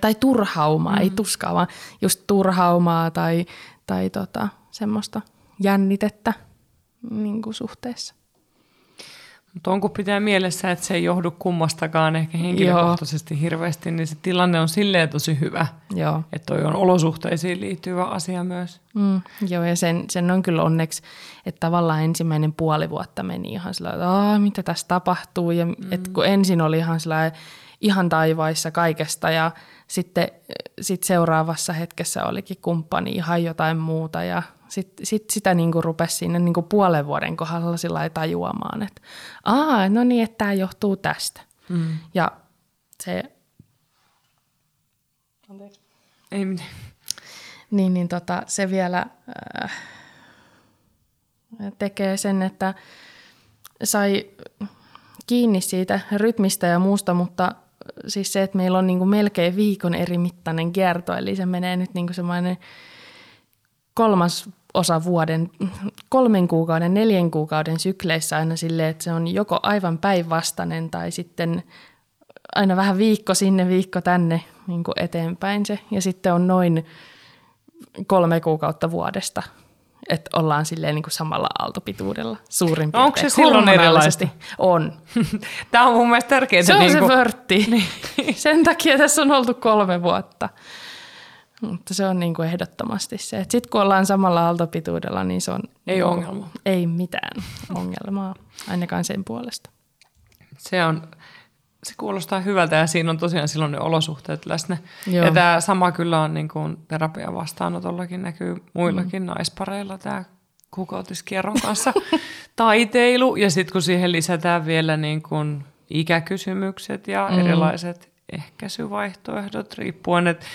tai turhaumaa, mm. ei tuskaa, vaan just turhaumaa tai, tai tota, semmoista jännitettä niin kuin suhteessa. Mutta onko pitää mielessä, että se ei johdu kummastakaan ehkä henkilökohtaisesti Joo. hirveästi, niin se tilanne on silleen tosi hyvä. Joo. Että toi on olosuhteisiin liittyvä asia myös. Mm, joo, ja sen, sen on kyllä onneksi, että tavallaan ensimmäinen puoli vuotta meni ihan sillä että mitä tässä tapahtuu. Ja mm. et kun ensin oli ihan sillä ihan taivaissa kaikesta ja sitten sit seuraavassa hetkessä olikin kumppani ihan jotain muuta ja sitten sit sitä niinku rupesi siinä niinku puolen vuoden kohdalla sillä tajuamaan, että aa, no niin, että tämä johtuu tästä. Mm. Ja se... Anteeksi. Ei mitään. Niin, niin tota, se vielä äh, tekee sen, että sai kiinni siitä rytmistä ja muusta, mutta siis se, että meillä on niin kuin melkein viikon eri mittainen kierto, eli se menee nyt niin kuin semmoinen kolmas osa vuoden, kolmen kuukauden, neljän kuukauden sykleissä aina silleen, että se on joko aivan päinvastainen tai sitten aina vähän viikko sinne, viikko tänne niin kuin eteenpäin se. Ja sitten on noin kolme kuukautta vuodesta että ollaan silleen niin kuin samalla aaltopituudella suurin piirtein. Onko se silloin erilaisesti? On. Tämä on mun mielestä tärkeää. Se on niin kuin... se vörtti. Niin. Sen takia tässä on oltu kolme vuotta. Mutta se on niin kuin ehdottomasti se. Sitten kun ollaan samalla aaltopituudella, niin se on... Ei niin ongelma. Ei mitään ongelmaa, ainakaan sen puolesta. Se on se kuulostaa hyvältä ja siinä on tosiaan silloin ne olosuhteet läsnä. Joo. Ja tämä sama kyllä on niin kuin terapian vastaanotollakin näkyy muillakin mm. naispareilla tämä kuukautiskierron kanssa taiteilu. Ja sitten kun siihen lisätään vielä niin kuin ikäkysymykset ja mm. erilaiset ehkäisyvaihtoehdot riippuen, että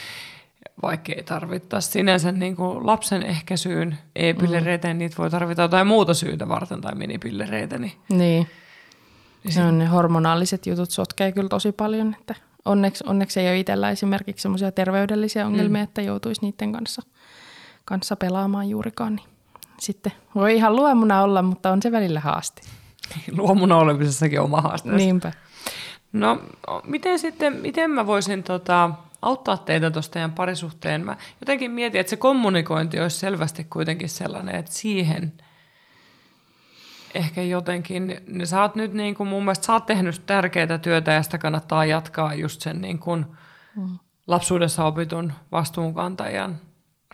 vaikka ei tarvittaisi sinänsä niin kuin lapsen ehkäisyyn e-pillereitä, mm. niitä voi tarvita jotain muuta syytä varten tai minipillereitä. Niin, niin se on ne hormonaaliset jutut sotkee kyllä tosi paljon, että onneksi, onneksi ei ole itsellä esimerkiksi semmoisia terveydellisiä ongelmia, mm. että joutuisi niiden kanssa, kanssa pelaamaan juurikaan. Niin sitten voi ihan luomuna olla, mutta on se välillä haaste. Luomuna olemisessakin oma haaste. Niinpä. No, miten sitten, miten mä voisin tota, auttaa teitä tuosta teidän parisuhteen? Mä jotenkin mietin, että se kommunikointi olisi selvästi kuitenkin sellainen, että siihen – ehkä jotenkin, niin sä oot nyt niin kuin, mun mielestä sä oot tehnyt tärkeää työtä ja sitä kannattaa jatkaa just sen niin kuin mm. lapsuudessa opitun vastuunkantajan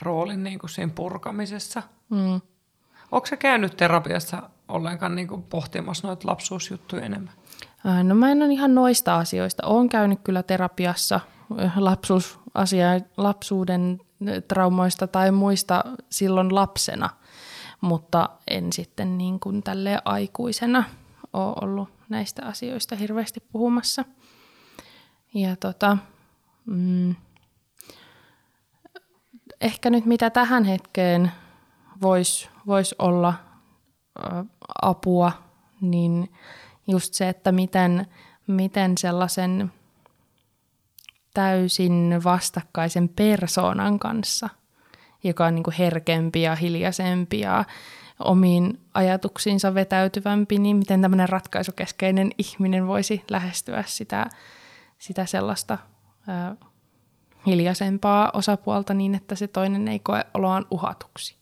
roolin niin kuin siinä purkamisessa. Mm. Onko se käynyt terapiassa ollenkaan niin kuin pohtimassa noita lapsuusjuttuja enemmän? No mä en ole ihan noista asioista. Olen käynyt kyllä terapiassa lapsuusasia, lapsuuden traumoista tai muista silloin lapsena, mutta en sitten niin kuin tälle aikuisena ole ollut näistä asioista hirveästi puhumassa. Ja tota, mm, ehkä nyt mitä tähän hetkeen voisi vois olla ä, apua, niin just se, että miten, miten sellaisen täysin vastakkaisen persoonan kanssa, joka on niin kuin herkempi ja hiljaisempi ja omiin ajatuksiinsa vetäytyvämpi, niin miten tämmöinen ratkaisukeskeinen ihminen voisi lähestyä sitä, sitä sellaista ää, hiljaisempaa osapuolta niin, että se toinen ei koe oloaan uhatuksi.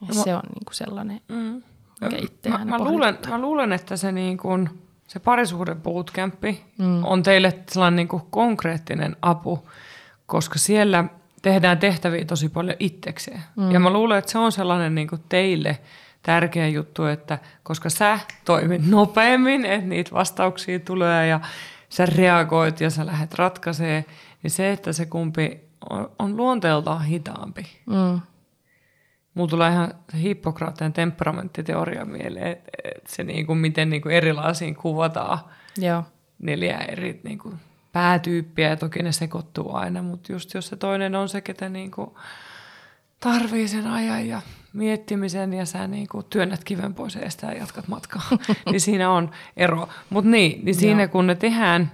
Ja no, se on niin kuin sellainen, mm. mikä mä, mä, luulen, mä luulen, että se, niin kuin, se parisuhden bootcampi mm. on teille sellainen niin kuin konkreettinen apu, koska siellä tehdään tehtäviä tosi paljon itsekseen. Mm. Ja mä luulen, että se on sellainen niin kuin teille tärkeä juttu, että koska sä toimit nopeammin, että niitä vastauksia tulee ja sä reagoit ja sä lähdet ratkaisee, niin se, että se kumpi on, on luonteeltaan hitaampi. Mm. Mulla tulee ihan Hippokraateen temperamenttiteoria mieleen, että et se niinku, miten niinku erilaisiin kuvataan Joo. neljä eri niinku, päätyyppiä ja toki ne sekoittuu aina, mutta just jos se toinen on se, ketä niinku, tarvii sen ajan ja miettimisen ja sä niinku työnnät kiven pois ja estää ja jatkat matkaa, niin siinä on ero. Mutta niin, niin siinä Joo. kun ne tehdään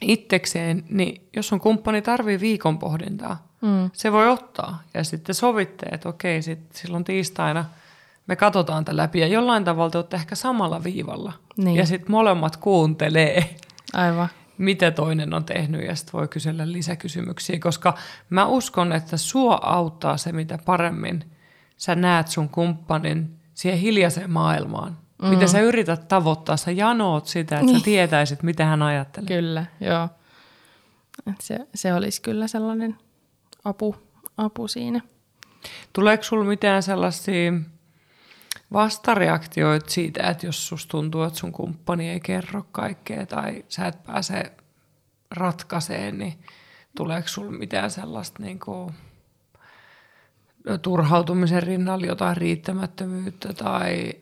itsekseen, niin jos on kumppani tarvii viikon pohdintaa, mm. se voi ottaa. Ja sitten sovitte, että okei, sit silloin tiistaina me katsotaan tämän läpi ja jollain tavalla te olette ehkä samalla viivalla. Niin. Ja sitten molemmat kuuntelee. Aivan mitä toinen on tehnyt ja sitten voi kysellä lisäkysymyksiä, koska mä uskon, että sua auttaa se, mitä paremmin sä näet sun kumppanin siihen hiljaiseen maailmaan. Mm. Mitä sä yrität tavoittaa, sä janoot sitä, että niin. sä tietäisit, mitä hän ajattelee. Kyllä, joo. Se, se olisi kyllä sellainen apu, apu siinä. Tuleeko sulla mitään sellaisia vastareaktioita siitä, että jos susta tuntuu, että sun kumppani ei kerro kaikkea tai sä et pääse ratkaiseen, niin tuleeko sulla mitään sellaista niin kuin turhautumisen rinnalla jotain riittämättömyyttä tai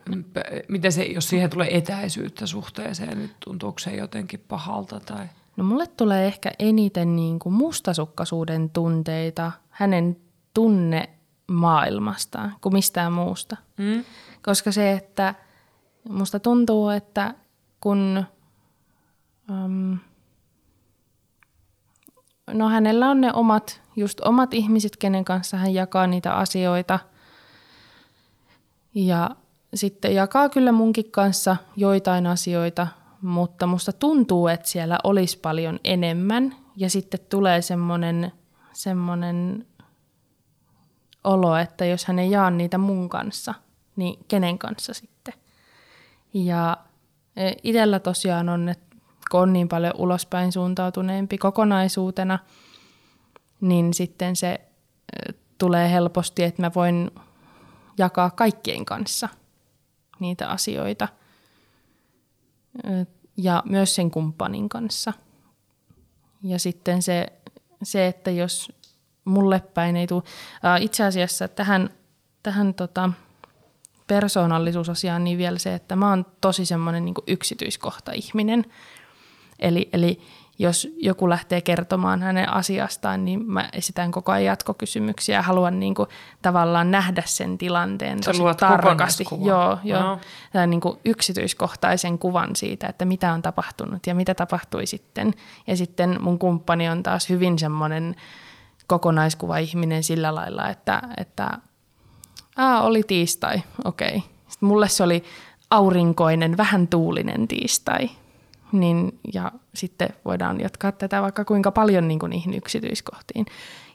miten se, jos siihen tulee etäisyyttä suhteeseen, niin tuntuuko se jotenkin pahalta? Tai? No mulle tulee ehkä eniten niin kuin mustasukkaisuuden tunteita hänen tunne maailmastaan kuin mistään muusta. Mm. Koska se, että musta tuntuu, että kun... Um, no hänellä on ne omat, just omat ihmiset, kenen kanssa hän jakaa niitä asioita. Ja sitten jakaa kyllä munkin kanssa joitain asioita, mutta musta tuntuu, että siellä olisi paljon enemmän. Ja sitten tulee semmoinen, semmoinen olo, että jos hän ei jaa niitä mun kanssa, niin kenen kanssa sitten. Ja e, itsellä tosiaan on, että kun on niin paljon ulospäin suuntautuneempi kokonaisuutena, niin sitten se e, tulee helposti, että mä voin jakaa kaikkien kanssa niitä asioita – ja myös sen kumppanin kanssa. Ja sitten se, se että jos mulle päin ei tule, itse asiassa tähän, tähän tota, persoonallisuusasiaan niin vielä se, että mä oon tosi semmoinen niin yksityiskohta ihminen. Eli, eli jos joku lähtee kertomaan hänen asiastaan, niin mä esitän koko ajan jatkokysymyksiä ja haluan niin kuin tavallaan nähdä sen tilanteen tosi tarkasti. Joo, joo. No. niin kuin yksityiskohtaisen kuvan siitä, että mitä on tapahtunut ja mitä tapahtui sitten. Ja sitten mun kumppani on taas hyvin semmoinen kokonaiskuva ihminen sillä lailla, että, että Aa, oli tiistai, okei. Okay. Sitten mulle se oli aurinkoinen, vähän tuulinen tiistai niin, ja sitten voidaan jatkaa tätä vaikka kuinka paljon niin kuin niihin yksityiskohtiin.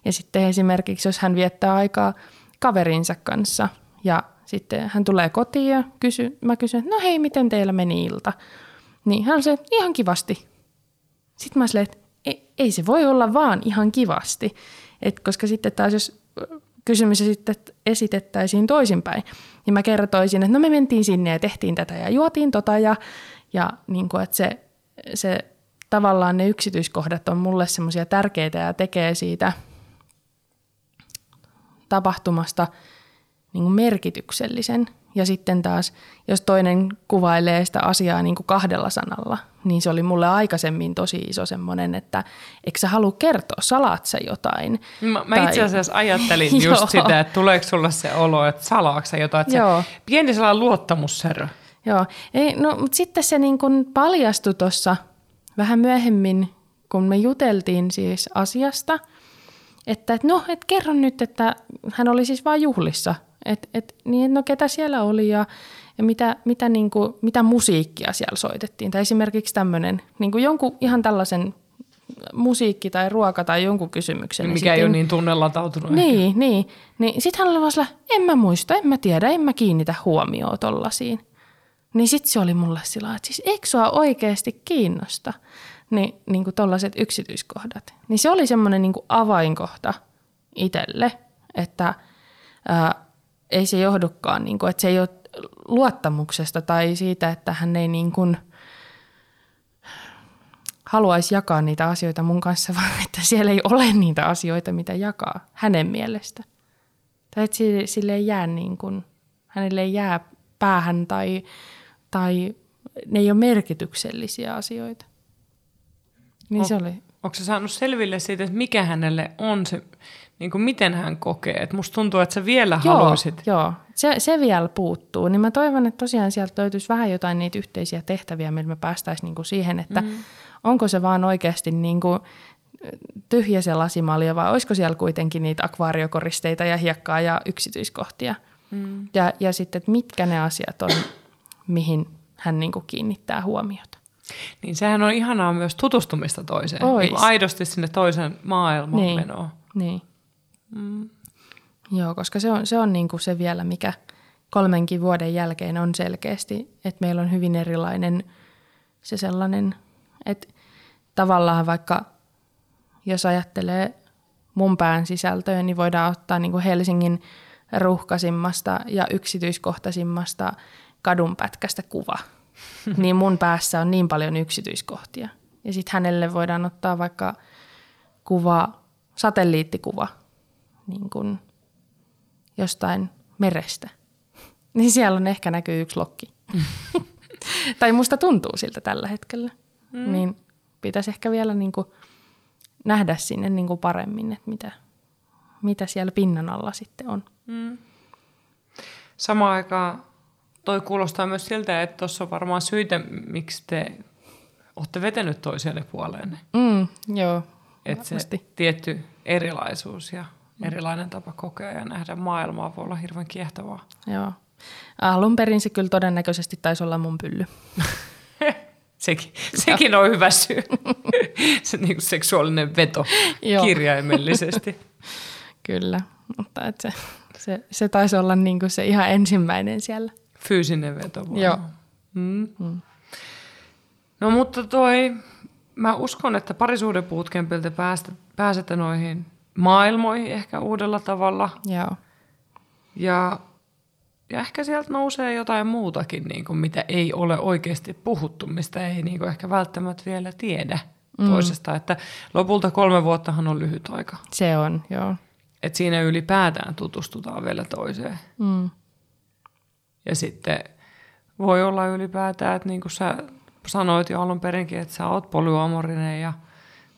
Ja sitten esimerkiksi, jos hän viettää aikaa kaverinsa kanssa ja sitten hän tulee kotiin ja kysy, mä kysyn, no hei, miten teillä meni ilta? Niin hän se ihan kivasti. Sitten mä silleen, että ei, ei se voi olla vaan ihan kivasti. Et koska sitten taas jos kysymys sitten esitettäisiin toisinpäin, niin mä kertoisin, että no me mentiin sinne ja tehtiin tätä ja juotiin tota ja, ja niin kuin, että se, se tavallaan ne yksityiskohdat on mulle semmoisia tärkeitä ja tekee siitä tapahtumasta niin kuin merkityksellisen. Ja sitten taas, jos toinen kuvailee sitä asiaa niin kuin kahdella sanalla, niin se oli mulle aikaisemmin tosi iso semmoinen, että eikö sä halua kertoa, salaat sä jotain? Mä, mä tai... itse asiassa ajattelin just sitä, että tuleeko sulle se olo, että salaatko sä jotain, että Joo. Se pieni sellainen luottamussärö. Joo, Ei, no, mutta sitten se niin kuin paljastui tuossa vähän myöhemmin, kun me juteltiin siis asiasta, että et no, et kerro nyt, että hän oli siis vain juhlissa. Et, et, niin, no ketä siellä oli ja, ja mitä, mitä, niin kuin, mitä musiikkia siellä soitettiin. Tai esimerkiksi tämmöinen, niin kuin jonkun ihan tällaisen musiikki tai ruoka tai jonkun kysymyksen. Mikä niin ei ole niin tunnelatautunut. Niin, ehkä. niin. niin sitten hän oli vaan en mä muista, en mä tiedä, en mä kiinnitä huomioon tollasiin. Niin sitten se oli mulle sillä että siis eikö sua oikeasti kiinnosta niin, niin kuin tollaiset yksityiskohdat. Niin se oli semmoinen niin avainkohta itselle, että ää, ei se johdukaan, niin kuin, että se ei ole luottamuksesta tai siitä, että hän ei niin kuin haluaisi jakaa niitä asioita mun kanssa, vaan että siellä ei ole niitä asioita, mitä jakaa hänen mielestä. Tai että sille, sille ei jää niin kuin, hänelle ei jää päähän tai tai ne ei ole merkityksellisiä asioita. Niin on, se oli. Onko se saanut selville siitä, että mikä hänelle on se, niin kuin miten hän kokee? Et musta tuntuu, että sä vielä joo, haluaisit. Joo, se, se vielä puuttuu. Niin mä toivon, että tosiaan sieltä löytyisi vähän jotain niitä yhteisiä tehtäviä, millä me päästäisiin niin kuin siihen, että mm. onko se vaan oikeasti niin kuin tyhjä se lasimalja vai olisiko siellä kuitenkin niitä akvaariokoristeita ja hiekkaa ja yksityiskohtia. Mm. Ja, ja sitten, että mitkä ne asiat on, mihin hän niin kuin kiinnittää huomiota. Niin sehän on ihanaa myös tutustumista toiseen. Ois. Niin aidosti sinne toisen maailmaan niin. menoa. Niin. Mm. Joo, koska se on, se on niin kuin se vielä, mikä kolmenkin vuoden jälkeen on selkeästi, että meillä on hyvin erilainen se sellainen, että tavallaan vaikka jos ajattelee mun pään sisältöä, niin voidaan ottaa niin kuin Helsingin ruuhkasimmasta ja yksityiskohtaisimmasta kadunpätkästä kuva, niin mun päässä on niin paljon yksityiskohtia. Ja sitten hänelle voidaan ottaa vaikka kuva, satelliittikuva niin kun jostain merestä. Niin siellä on ehkä näkyy yksi lokki. tai musta tuntuu siltä tällä hetkellä. Mm. Niin pitäisi ehkä vielä niin kuin nähdä sinne niin kuin paremmin, että mitä, mitä siellä pinnan alla sitten on. Mm. Samaan aikaan toi kuulostaa myös siltä, että tuossa on varmaan syitä, miksi te olette vetänyt toiselle puoleen. Mm, joo, Että se tietty erilaisuus ja erilainen tapa kokea ja nähdä maailmaa voi olla hirveän kiehtovaa. Joo. Alun perin se kyllä todennäköisesti taisi olla mun pylly. sekin, sekin on hyvä syy. se niin kuin seksuaalinen veto Joo. kirjaimellisesti. kyllä, mutta et se, se, se taisi olla niin kuin se ihan ensimmäinen siellä. Fyysinen veto voi Joo. Mm. Mm. No mutta toi, mä uskon, että parisuhdepuutkempiltä päästä, pääsette noihin maailmoihin ehkä uudella tavalla. Joo. Ja, ja ehkä sieltä nousee jotain muutakin, niin kuin mitä ei ole oikeasti puhuttu, mistä ei niin kuin ehkä välttämättä vielä tiedä mm. toisesta. Että lopulta kolme vuottahan on lyhyt aika. Se on, joo. Et siinä ylipäätään tutustutaan vielä toiseen. Mm. Ja sitten voi olla ylipäätään, että niin kuin sä sanoit jo alun perinkin, että sä oot polyamorinen ja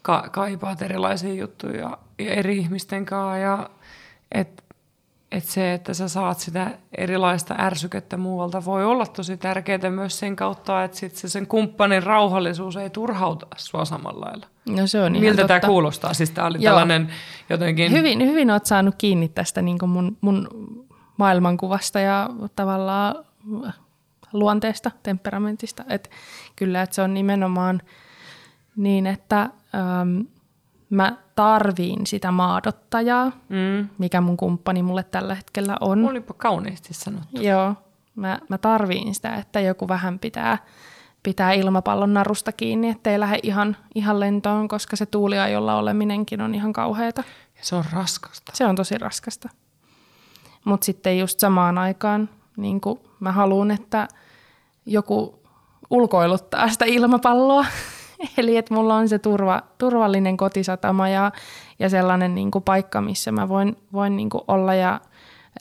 ka- kaipaat erilaisia juttuja ja eri ihmisten kanssa. Ja että et se, että sä saat sitä erilaista ärsykettä muualta, voi olla tosi tärkeää myös sen kautta, että sit se sen kumppanin rauhallisuus ei turhauta sua samalla lailla. No se on Miltä tämä kuulostaa? Siis tämä oli Joo. tällainen jotenkin... Hyvin, hyvin oot saanut kiinni tästä niin mun, mun maailmankuvasta ja tavallaan luonteesta, temperamentista. Et kyllä, että se on nimenomaan niin, että äm, mä tarviin sitä maadottajaa, Mm. mikä mun kumppani mulle tällä hetkellä on. Olipa kauniisti sanottu. Joo, mä, mä tarviin sitä, että joku vähän pitää, pitää ilmapallon narusta kiinni, ettei lähde ihan, ihan lentoon, koska se tuuliajolla oleminenkin on ihan kauheata. Ja se on raskasta. Se on tosi raskasta. Mutta sitten just samaan aikaan niin mä haluan, että joku ulkoiluttaa sitä ilmapalloa. Eli että mulla on se turva, turvallinen kotisatama ja, ja sellainen niin kuin paikka, missä mä voin, voin niin kuin olla ja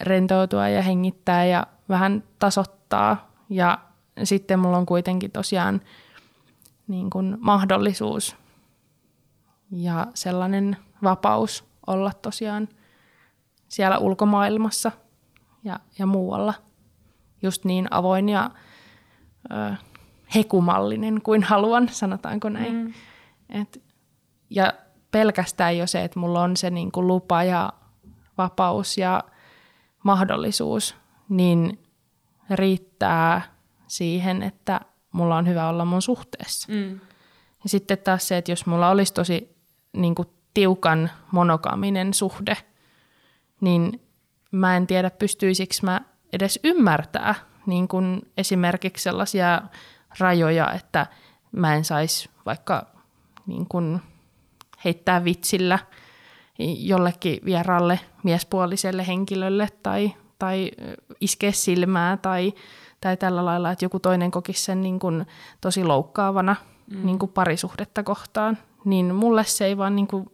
rentoutua ja hengittää ja vähän tasoittaa. Ja sitten mulla on kuitenkin tosiaan niin kuin mahdollisuus ja sellainen vapaus olla tosiaan siellä ulkomaailmassa ja, ja muualla just niin avoin ja ö, hekumallinen kuin haluan, sanotaanko näin. Mm. Et, ja pelkästään jo se, että mulla on se niin kuin lupa ja vapaus ja mahdollisuus, niin riittää siihen, että mulla on hyvä olla mun suhteessa. Mm. Ja sitten taas se, että jos mulla olisi tosi niin kuin tiukan monokaminen suhde, niin mä en tiedä pystyisikö mä edes ymmärtää niin kuin esimerkiksi sellaisia rajoja, että mä en saisi vaikka niin kuin heittää vitsillä jollekin vieralle miespuoliselle henkilölle tai, tai iskeä silmää tai, tai tällä lailla, että joku toinen kokisi sen niin kuin tosi loukkaavana mm. niin kuin parisuhdetta kohtaan, niin mulle se ei vaan niin kuin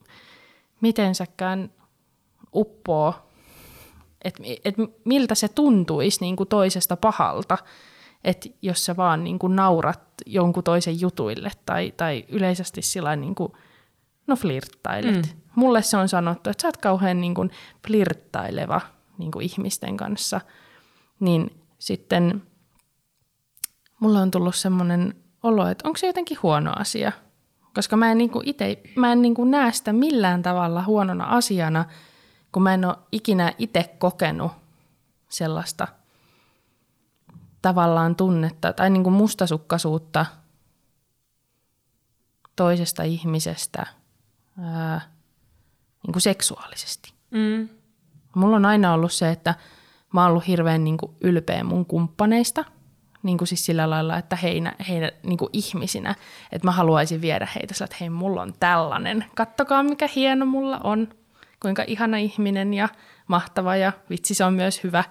mitensäkään uppoo, että et miltä se tuntuisi niin kuin toisesta pahalta, että jos sä vaan niin kuin naurat jonkun toisen jutuille tai, tai yleisesti sillä niin kuin, no flirttailet. Mm. Mulle se on sanottu, että sä oot kauhean niin kuin flirttaileva niin kuin ihmisten kanssa, niin sitten mulla on tullut semmoinen olo, että onko se jotenkin huono asia. Koska mä en, niin ite, mä en niin näe sitä millään tavalla huonona asiana, kun mä en ole ikinä itse kokenut sellaista tavallaan tunnetta tai niin kuin mustasukkaisuutta toisesta ihmisestä ää, niin kuin seksuaalisesti. Mm. Mulla on aina ollut se, että mä oon ollut hirveän niin kuin ylpeä mun kumppaneista, niin kuin siis sillä lailla, että heinä, heinä niin kuin ihmisinä, että mä haluaisin viedä heitä sillä, että hei, mulla on tällainen, kattokaa mikä hieno mulla on, kuinka ihana ihminen ja mahtava ja vitsi se on myös hyvä,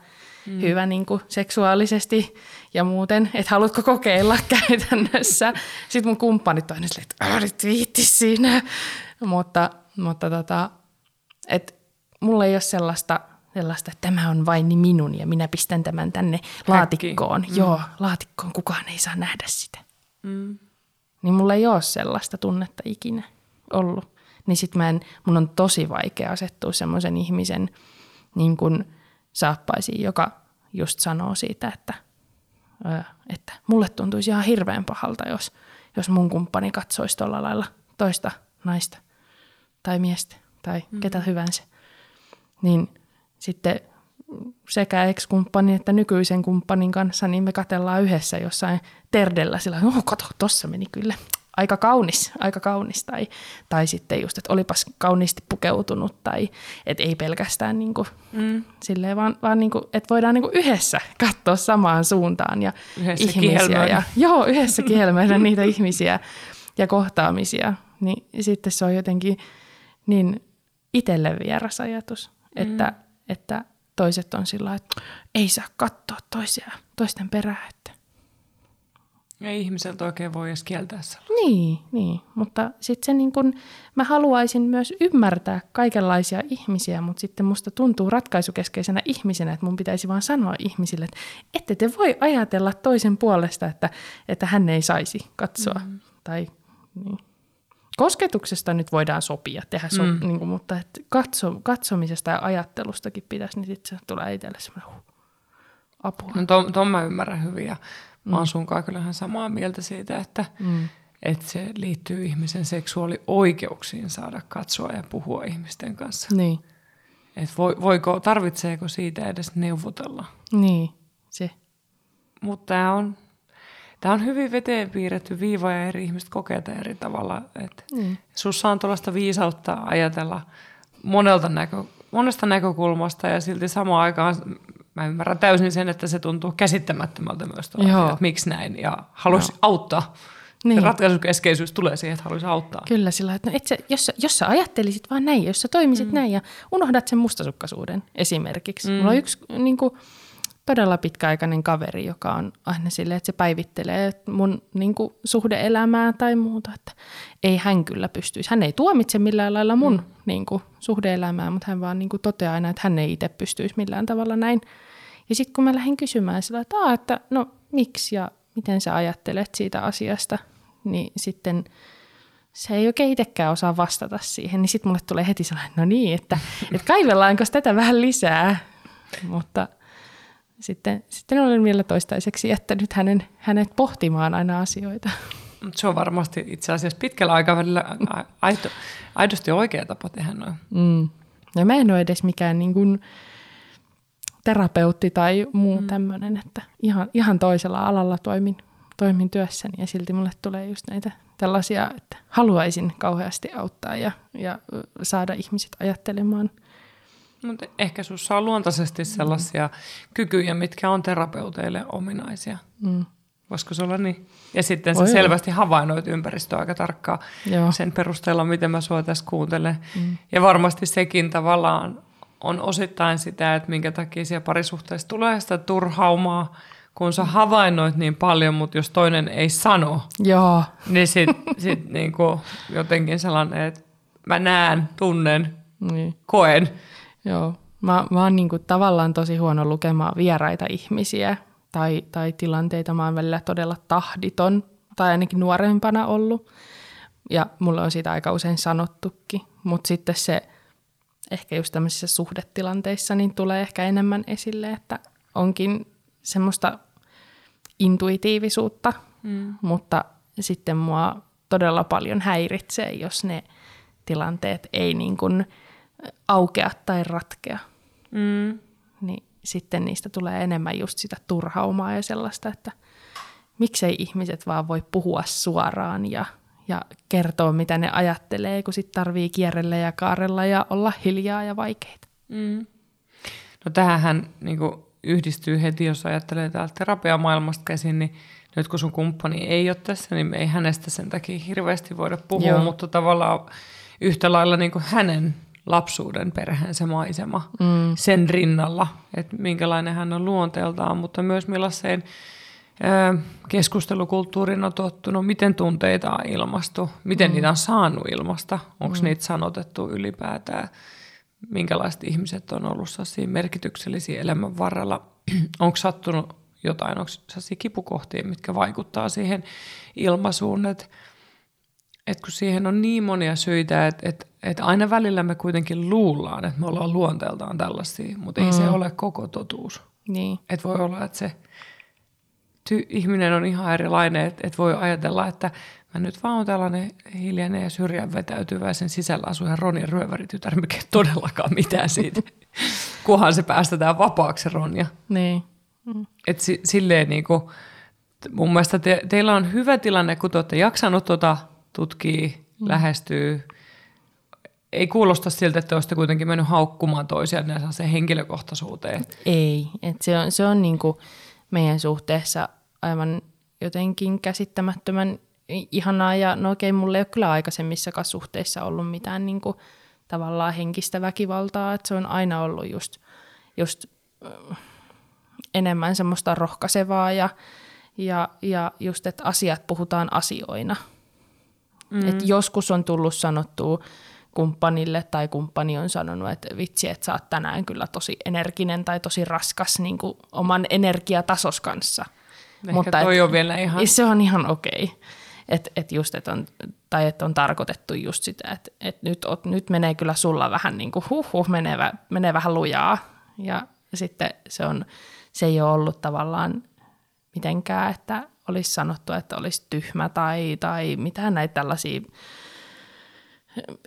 mm. hyvä niin kuin seksuaalisesti ja muuten, että haluatko kokeilla käytännössä. Sitten mun kumppanit on aina silleen, että nyt viitti siinä, mutta, mutta tota, että mulla ei ole sellaista, sellaista, että tämä on vain minun ja minä pistän tämän tänne laatikkoon. Mm. Joo, laatikkoon, kukaan ei saa nähdä sitä. Mm. Niin mulla ei ole sellaista tunnetta ikinä ollut. Niin sit mä en, mun on tosi vaikea asettua semmoisen ihmisen niin kuin saappaisiin, joka just sanoo siitä, että, että mulle tuntuisi ihan hirveän pahalta, jos, jos mun kumppani katsoisi tuolla lailla toista naista tai miestä tai mm. ketä hyvänsä. Niin sitten sekä ex-kumppani että nykyisen kumppanin kanssa, niin me katellaan yhdessä jossain terdellä sillä, oh kato, tossa meni kyllä aika kaunis, aika kaunis. Tai, tai sitten just, että olipas kauniisti pukeutunut tai että ei pelkästään niin kuin, mm. silleen, vaan, vaan niin kuin, että voidaan niin kuin yhdessä katsoa samaan suuntaan ja yhdessä ihmisiä. Ja, joo, yhdessä kihelmöidä niitä ihmisiä ja kohtaamisia. Niin sitten se on jotenkin niin itselle vieras ajatus, mm. että, että toiset on sillä että ei saa katsoa toisia, toisten perää, että ei ihmiseltä oikein voi edes kieltää sellaista. Niin, niin. mutta sitten se niin kun, mä haluaisin myös ymmärtää kaikenlaisia ihmisiä, mutta sitten musta tuntuu ratkaisukeskeisenä ihmisenä, että mun pitäisi vaan sanoa ihmisille, että ette te voi ajatella toisen puolesta, että, että hän ei saisi katsoa. Mm. Tai, niin. Kosketuksesta nyt voidaan sopia, tehdä so, mm. niin kuin, mutta että katso, katsomisesta ja ajattelustakin pitäisi, niin sitten se tulee itselle semmoinen huh, apua. No ton, ton mä ymmärrän hyvin ja Mä oon sunkaan kyllähän samaa mieltä siitä, että, mm. että se liittyy ihmisen seksuaalioikeuksiin saada katsoa ja puhua ihmisten kanssa. Niin. Et voi, voiko, tarvitseeko siitä edes neuvotella? Niin, se. Mutta tämä on, tämä on hyvin veteen piirretty viiva ja eri ihmiset kokee tätä eri tavalla. Että mm. Sussa on tuollaista viisautta ajatella monelta näkö, monesta näkökulmasta ja silti samaan aikaan mä ymmärrän täysin sen, että se tuntuu käsittämättömältä myös tuolla, että miksi näin ja halusi no. auttaa. Niin. ratkaisukeskeisyys tulee siihen, että haluaisi auttaa. Kyllä, sillä että no et sä, jos, jos sä ajattelisit vaan näin, jos sä toimisit mm. näin ja unohdat sen mustasukkaisuuden esimerkiksi. Mm. Mulla on yksi niin kuin, todella pitkäaikainen kaveri, joka on aina silleen, että se päivittelee mun niin kuin, suhdeelämää tai muuta, että ei hän kyllä pystyisi. Hän ei tuomitse millään lailla mun mm. niin kuin, suhdeelämää, mutta hän vaan niin kuin, toteaa aina, että hän ei itse pystyisi millään tavalla näin. Ja sitten kun mä lähdin kysymään sillä, että, että no miksi ja miten sä ajattelet siitä asiasta, niin sitten se ei oikein itsekään osaa vastata siihen, niin sitten mulle tulee heti sellainen, no niin, että, että kaivellaanko tätä vähän lisää, mutta sitten, sitten olen vielä toistaiseksi jättänyt hänen, hänet pohtimaan aina asioita. Se on varmasti itse asiassa pitkällä aikavälillä aido, aidosti oikea tapa tehdä noin. Mm. Ja mä en ole edes mikään niin kuin terapeutti tai muu mm. tämmöinen, että ihan, ihan toisella alalla toimin toimin työssäni ja silti mulle tulee just näitä tällaisia, että haluaisin kauheasti auttaa ja, ja saada ihmiset ajattelemaan. Mutta ehkä sinussa on luontaisesti sellaisia mm. kykyjä, mitkä on terapeuteille ominaisia. Mm. Voisiko se olla niin? Ja sitten Voi sä selvästi havainnoit ympäristöä aika tarkkaan Joo. sen perusteella, miten mä sua tässä kuuntelen. Mm. Ja varmasti sekin tavallaan on osittain sitä, että minkä takia siellä parisuhteessa tulee sitä turhaumaa, kun sä havainnoit niin paljon, mutta jos toinen ei sano, Joo. niin sitten sit niinku jotenkin sellainen, että mä näen, tunnen, niin. koen. Joo. Mä, mä oon niinku tavallaan tosi huono lukemaan vieraita ihmisiä tai, tai tilanteita. Mä oon välillä todella tahditon tai ainakin nuorempana ollut. Ja mulle on siitä aika usein sanottukin. Mutta sitten se ehkä just tämmöisissä suhdetilanteissa niin tulee ehkä enemmän esille, että onkin semmoista intuitiivisuutta, mm. mutta sitten mua todella paljon häiritsee, jos ne tilanteet ei niin kuin aukea tai ratkea. Mm. Niin sitten niistä tulee enemmän just sitä turhaumaa ja sellaista, että miksei ihmiset vaan voi puhua suoraan ja, ja kertoa, mitä ne ajattelee, kun sitten tarvii kierrellä ja kaarella ja olla hiljaa ja vaikeita. Mm. No tähän niin kuin yhdistyy heti, jos ajattelee täältä terapiamaailmasta käsin, niin nyt kun sun kumppani ei ole tässä, niin me ei hänestä sen takia hirveästi voida puhua, Joo. mutta tavallaan yhtä lailla niin kuin hänen lapsuuden perheensä maisema mm. sen rinnalla, että minkälainen hän on luonteeltaan, mutta myös millaiseen keskustelukulttuurin on tottunut, miten tunteita on ilmastu, miten mm. niitä on saanut ilmasta, onko mm. niitä sanotettu ylipäätään minkälaiset ihmiset on ollut sellaisia merkityksellisiä elämän varrella. onko sattunut jotain, onko kipukohtia, mitkä vaikuttaa siihen ilmaisuun, että et kun siihen on niin monia syitä, että et, et aina välillä me kuitenkin luullaan, että me ollaan luonteeltaan tällaisia, mutta ei mm. se ole koko totuus. Niin. Et voi olla, että se ty- ihminen on ihan erilainen, että et voi ajatella, että Mä nyt vaan on tällainen hiljainen ja syrjään vetäytyvä sen sisällä asuu ihan Ronin ryöväritytär, mikä ei todellakaan mitään siitä, kunhan se päästetään vapaaksi Ronja. Niin. Mm. Et si- silleen niinku, mun mielestä te- teillä on hyvä tilanne, kun te olette jaksanut tota tutkia, mm. lähestyy. Ei kuulosta siltä, että olisitte kuitenkin mennyt haukkumaan toisiaan se henkilökohtaisuuteen. Ei, et se on, se on niinku meidän suhteessa aivan jotenkin käsittämättömän ihanaa ja no okei, mulla ei ole kyllä aikaisemmissakaan suhteissa ollut mitään niin kuin, tavallaan henkistä väkivaltaa, että se on aina ollut just, just äh, enemmän semmoista rohkaisevaa ja, ja, ja just, että asiat puhutaan asioina. Mm. Et joskus on tullut sanottua kumppanille tai kumppani on sanonut, että vitsi, että sä oot tänään kyllä tosi energinen tai tosi raskas niin kuin oman energiatasos kanssa. Ehkä Mutta toi et, on vielä ihan... Se on ihan okei. Okay. Että et just, et on, tai että on tarkoitettu just sitä, että et nyt, nyt menee kyllä sulla vähän niin kuin huh, huh menee, menee vähän lujaa. Ja sitten se, on, se ei ole ollut tavallaan mitenkään, että olisi sanottu, että olisi tyhmä tai, tai mitään näitä tällaisia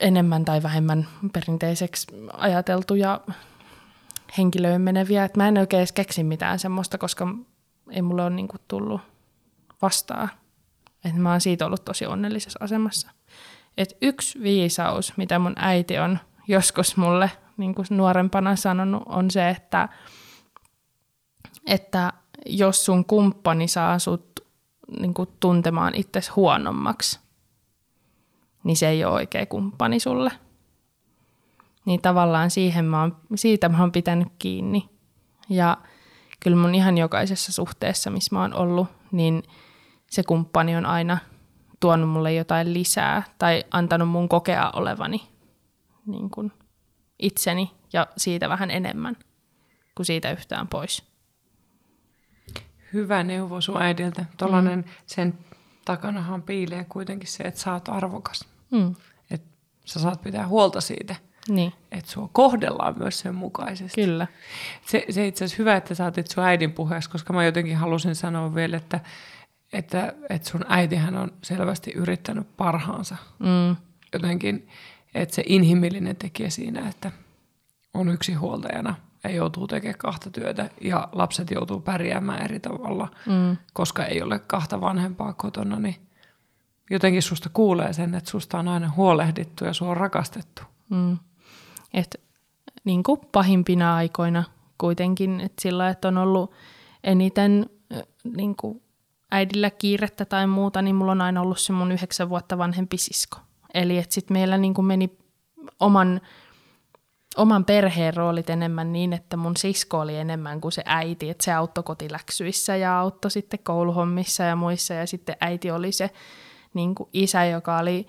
enemmän tai vähemmän perinteiseksi ajateltuja henkilöön meneviä. Et mä en oikein edes keksi mitään semmoista, koska ei mulle ole niinku tullut vastaa. Että mä oon siitä ollut tosi onnellisessa asemassa. Et yksi viisaus, mitä mun äiti on joskus mulle niin kuin nuorempana sanonut, on se, että, että jos sun kumppani saa sut niin kuin tuntemaan itsesi huonommaksi, niin se ei ole oikea kumppani sulle. Niin tavallaan siihen mä oon, siitä mä oon pitänyt kiinni. Ja kyllä mun ihan jokaisessa suhteessa, missä mä oon ollut, niin se kumppani on aina tuonut mulle jotain lisää tai antanut mun kokea olevani niin kuin itseni ja siitä vähän enemmän kuin siitä yhtään pois. Hyvä neuvo sun äidiltä. Tuollainen mm. sen takanahan piilee kuitenkin se, että sä oot arvokas. Mm. Että sä saat pitää huolta siitä. Niin. Että sua kohdellaan myös sen mukaisesti. Kyllä. Se, se itse asiassa hyvä, että saatit sun äidin puheeksi, koska mä jotenkin halusin sanoa vielä, että, että, että sun äitihän on selvästi yrittänyt parhaansa. Mm. Jotenkin, että se inhimillinen tekijä siinä, että on yksi huoltajana ja joutuu tekemään kahta työtä ja lapset joutuu pärjäämään eri tavalla, mm. koska ei ole kahta vanhempaa kotona, niin jotenkin susta kuulee sen, että susta on aina huolehdittu ja sua on rakastettu. Mm. Et, niin kuin pahimpina aikoina kuitenkin, että sillä että on ollut eniten niin kuin äidillä kiirettä tai muuta, niin mulla on aina ollut se mun yhdeksän vuotta vanhempi sisko. Eli että sitten meillä niin kuin meni oman, oman perheen roolit enemmän niin, että mun sisko oli enemmän kuin se äiti, että se auttoi kotiläksyissä ja auttoi sitten kouluhommissa ja muissa ja sitten äiti oli se niin kuin isä, joka oli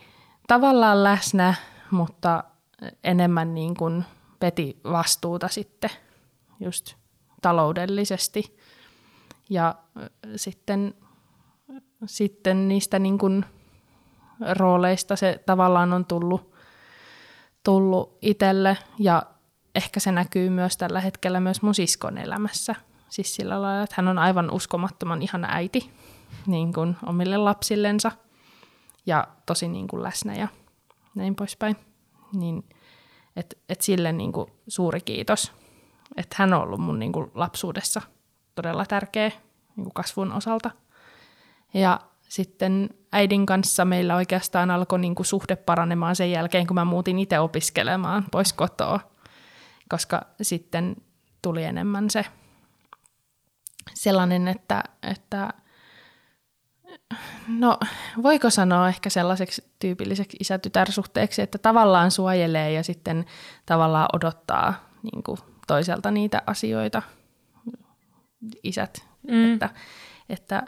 tavallaan läsnä, mutta enemmän niin kuin peti vastuuta sitten just taloudellisesti. Ja sitten, sitten niistä niin kuin rooleista se tavallaan on tullut, tullut itselle ja ehkä se näkyy myös tällä hetkellä myös mun siskon elämässä. Siis sillä lailla, että hän on aivan uskomattoman ihana äiti niin kuin omille lapsillensa ja tosi niin kuin läsnä ja näin poispäin. Niin, että et sille niin kuin suuri kiitos, että hän on ollut mun niin kuin lapsuudessa todella tärkeä niin kuin kasvun osalta. Ja sitten äidin kanssa meillä oikeastaan alkoi niin kuin suhde paranemaan sen jälkeen, kun mä muutin itse opiskelemaan pois kotoa, koska sitten tuli enemmän se sellainen, että, että no voiko sanoa ehkä sellaiseksi tyypilliseksi isä-tytär-suhteeksi, että tavallaan suojelee ja sitten tavallaan odottaa niin kuin toiselta niitä asioita, isät, mm. että, että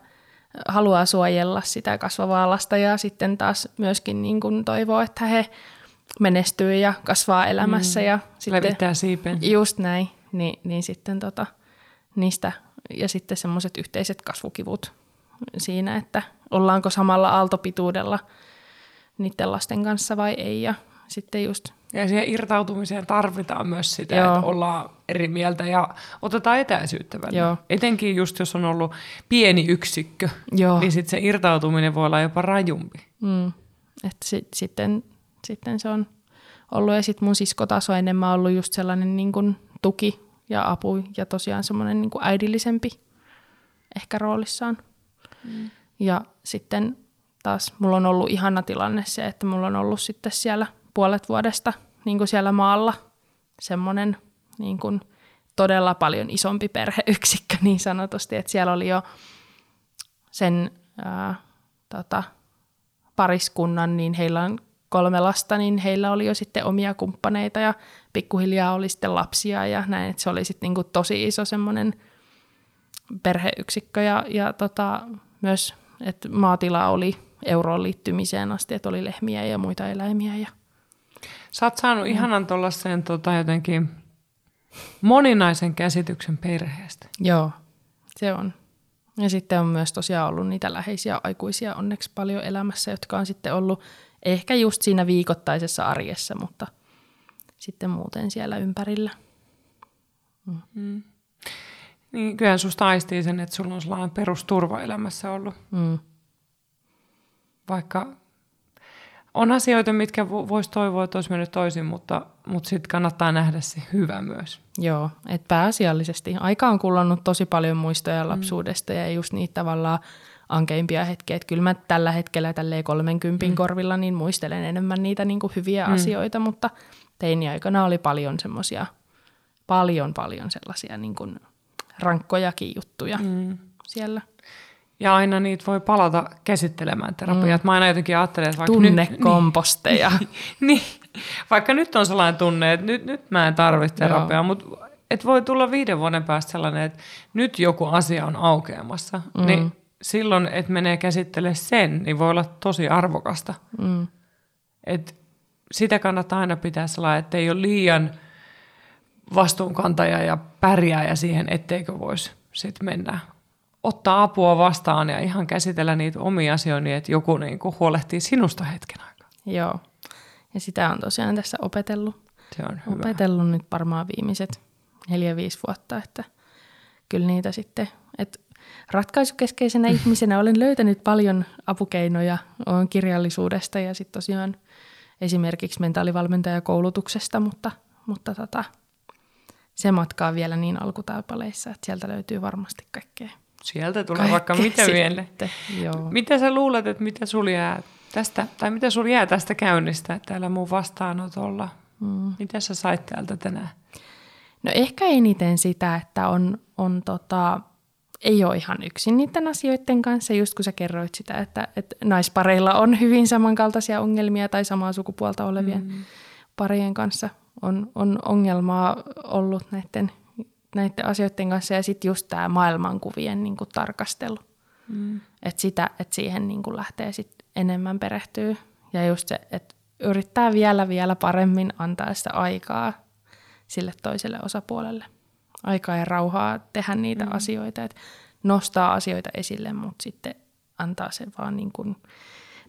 haluaa suojella sitä kasvavaa lasta ja sitten taas myöskin niin kuin toivoo, että he menestyy ja kasvaa elämässä. Mm. Ja sitten, Levittää siipen. Just näin, niin, niin sitten tota, niistä ja sitten semmoiset yhteiset kasvukivut siinä, että ollaanko samalla aaltopituudella niiden lasten kanssa vai ei. Ja sitten just ja siihen irtautumiseen tarvitaan myös sitä, Joo. että ollaan eri mieltä ja otetaan etäisyyttä välillä. Joo. Etenkin just jos on ollut pieni yksikkö, Joo. niin sitten se irtautuminen voi olla jopa rajumpi. Mm. Et sit, sitten, sitten se on ollut ja sitten mun sisko taas on enemmän ollut just sellainen niin kuin tuki ja apu ja tosiaan semmoinen niin äidillisempi ehkä roolissaan. Mm. Ja sitten taas mulla on ollut ihana tilanne se, että mulla on ollut sitten siellä – puolet vuodesta niin kuin siellä maalla. Semmoinen niin kuin todella paljon isompi perheyksikkö niin sanotusti, että siellä oli jo sen ää, tota, pariskunnan, niin heillä on kolme lasta, niin heillä oli jo sitten omia kumppaneita ja pikkuhiljaa oli sitten lapsia ja näin, että se oli sitten niin kuin tosi iso semmoinen perheyksikkö ja, ja tota, myös, että maatila oli euroon liittymiseen asti, että oli lehmiä ja muita eläimiä ja Sä oot saanut mm. ihanan tuollaiseen tota, jotenkin moninaisen käsityksen perheestä. Joo, se on. Ja sitten on myös tosiaan ollut niitä läheisiä aikuisia onneksi paljon elämässä, jotka on sitten ollut ehkä just siinä viikoittaisessa arjessa, mutta sitten muuten siellä ympärillä. Mm. Mm. Niin kyllähän susta aistii sen, että sulla on sellainen perusturva elämässä ollut. Mm. Vaikka on asioita, mitkä voisi toivoa, että olisi mennyt toisin, mutta, mutta sitten kannattaa nähdä se hyvä myös. Joo, että pääasiallisesti. Aika on kulunut tosi paljon muistoja mm. lapsuudesta mm. ja just niitä tavallaan ankeimpia hetkiä. Että kyllä mä tällä hetkellä tälleen 30 mm. korvilla niin muistelen enemmän niitä niin kuin hyviä mm. asioita, mutta teiniaikana oli paljon semmoisia, paljon paljon sellaisia niin kuin rankkojakin juttuja mm. siellä. Ja aina niitä voi palata käsittelemään terapiaa. Mm. Mä aina jotenkin ajattelen, että vaikka Tunnekomposteja. Nyt, niin, niin, vaikka nyt on sellainen tunne, että nyt, nyt mä en tarvitse terapiaa, mutta et voi tulla viiden vuoden päästä sellainen, että nyt joku asia on aukeamassa. Mm. Niin silloin, että menee käsittele sen, niin voi olla tosi arvokasta. Mm. Et sitä kannattaa aina pitää sellainen, että ei ole liian vastuunkantaja ja pärjääjä siihen, etteikö voisi sitten mennä ottaa apua vastaan ja ihan käsitellä niitä omia asioita niin, että joku niin kuin huolehtii sinusta hetken aikaa. Joo. Ja sitä on tosiaan tässä opetellut. Se on hyvä. Opetellut nyt varmaan viimeiset neljä-viisi vuotta, että kyllä niitä sitten, että ratkaisukeskeisenä ihmisenä olen löytänyt paljon apukeinoja on kirjallisuudesta ja sitten tosiaan esimerkiksi mentaalivalmentajakoulutuksesta, mutta, mutta tota, se matkaa vielä niin alkutaipaleissa, että sieltä löytyy varmasti kaikkea. Sieltä tulee kaikkea vaikka mitä vielä. Mitä sä luulet, että mitä sul jää tästä, tai mitä sul jää tästä käynnistä täällä mun vastaanotolla? Mm. Mitä sä sait täältä tänään? No ehkä eniten sitä, että on, on tota, ei ole ihan yksin niiden asioiden kanssa, just kun sä kerroit sitä, että, että naispareilla on hyvin samankaltaisia ongelmia tai samaa sukupuolta olevien mm. parien kanssa on, on ongelmaa ollut näiden, näiden asioiden kanssa ja sitten just tämä maailmankuvien niin kuin tarkastelu. Mm. Että sitä, että siihen niin kuin lähtee sit enemmän perehtyä ja just se, että yrittää vielä vielä paremmin antaa sitä aikaa sille toiselle osapuolelle. Aikaa ja rauhaa tehdä niitä mm. asioita, että nostaa asioita esille, mutta sitten antaa se vaan niin kuin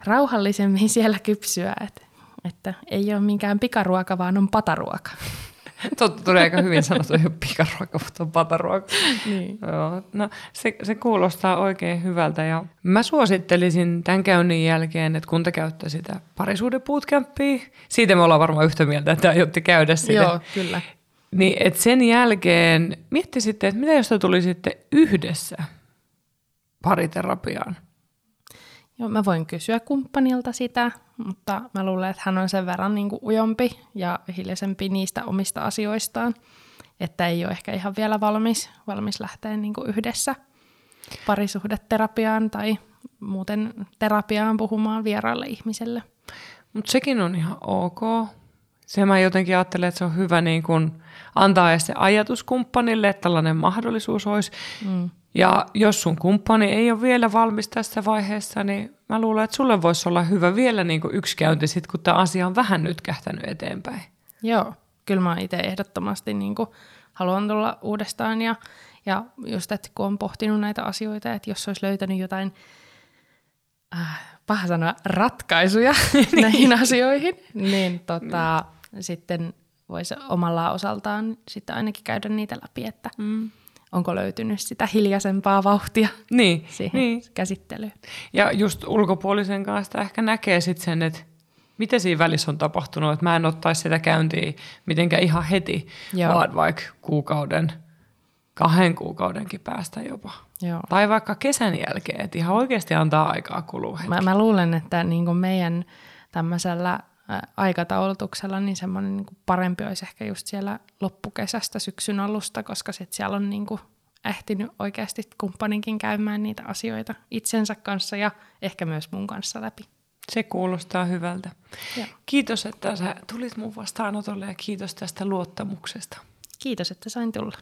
rauhallisemmin siellä kypsyä, että, että ei ole minkään pikaruoka, vaan on pataruoka. Totta, tuli aika hyvin sanottu, ei ole pikaruoka, mutta on pataruoka. Niin. Joo, no, se, se kuulostaa oikein hyvältä ja mä suosittelisin tämän käynnin jälkeen, että kun te käytte sitä parisuuden bootcampia, siitä me ollaan varmaan yhtä mieltä, että aiotte käydä sitä. Joo, kyllä. Niin, että sen jälkeen miettisitte, että mitä jos te tulisitte yhdessä pariterapiaan? Joo, mä voin kysyä kumppanilta sitä, mutta mä luulen, että hän on sen verran niin kuin ujompi ja hiljaisempi niistä omista asioistaan, että ei ole ehkä ihan vielä valmis, valmis lähteä niin kuin yhdessä parisuhdeterapiaan tai muuten terapiaan puhumaan vieraalle ihmiselle. Mutta sekin on ihan ok. Se mä jotenkin ajattelen, että se on hyvä niin kun antaa se ajatuskumppanille, että tällainen mahdollisuus olisi. Mm. Ja jos sun kumppani ei ole vielä valmis tässä vaiheessa, niin mä luulen, että sulle voisi olla hyvä vielä niin kuin yksi käynti, sit, kun tämä asia on vähän nyt kähtänyt eteenpäin. Joo, kyllä mä itse ehdottomasti niin kuin haluan tulla uudestaan ja, ja just, että kun on pohtinut näitä asioita, että jos olisi löytänyt jotain, äh, paha sanoa, ratkaisuja näihin asioihin, niin tota, sitten voisi omalla osaltaan sitten ainakin käydä niitä läpi, että mm. Onko löytynyt sitä hiljaisempaa vauhtia niin, siihen niin. käsittelyyn. Ja just ulkopuolisen kanssa ehkä näkee sitten sen, että mitä siinä välissä on tapahtunut, että mä en ottaisi sitä käyntiä mitenkään ihan heti, Joo. vaan vaikka kuukauden, kahden kuukaudenkin päästä jopa. Joo. Tai vaikka kesän jälkeen, että ihan oikeasti antaa aikaa kulua Mä, mä luulen, että niin meidän tämmöisellä aikataulutuksella, niin semmoinen niin parempi olisi ehkä just siellä loppukesästä syksyn alusta, koska sitten siellä on niin kuin ehtinyt oikeasti kumppaninkin käymään niitä asioita itsensä kanssa ja ehkä myös mun kanssa läpi. Se kuulostaa hyvältä. Ja. Kiitos, että sä tulit mun vastaanotolle ja kiitos tästä luottamuksesta. Kiitos, että sain tulla.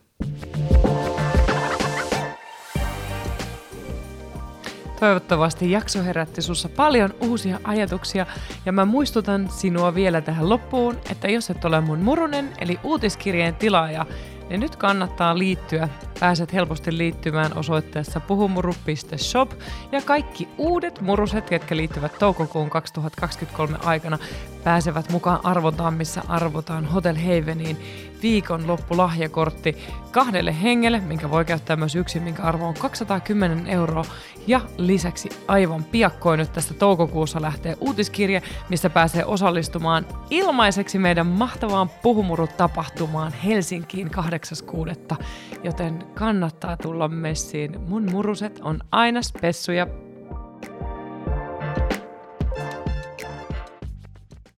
Toivottavasti jakso herätti sussa paljon uusia ajatuksia ja mä muistutan sinua vielä tähän loppuun, että jos et ole mun murunen eli uutiskirjeen tilaaja, niin nyt kannattaa liittyä. Pääset helposti liittymään osoitteessa puhumuru.shop ja kaikki uudet muruset, jotka liittyvät toukokuun 2023 aikana, pääsevät mukaan arvotaan, missä arvotaan Hotel Haveniin viikonloppulahjakortti kahdelle hengelle, minkä voi käyttää myös yksin, minkä arvo on 210 euroa. Ja lisäksi aivan piakkoin nyt tästä toukokuussa lähtee uutiskirje, missä pääsee osallistumaan ilmaiseksi meidän mahtavaan puhumurut-tapahtumaan Helsinkiin 8.6. Joten kannattaa tulla messiin. Mun muruset on aina spessuja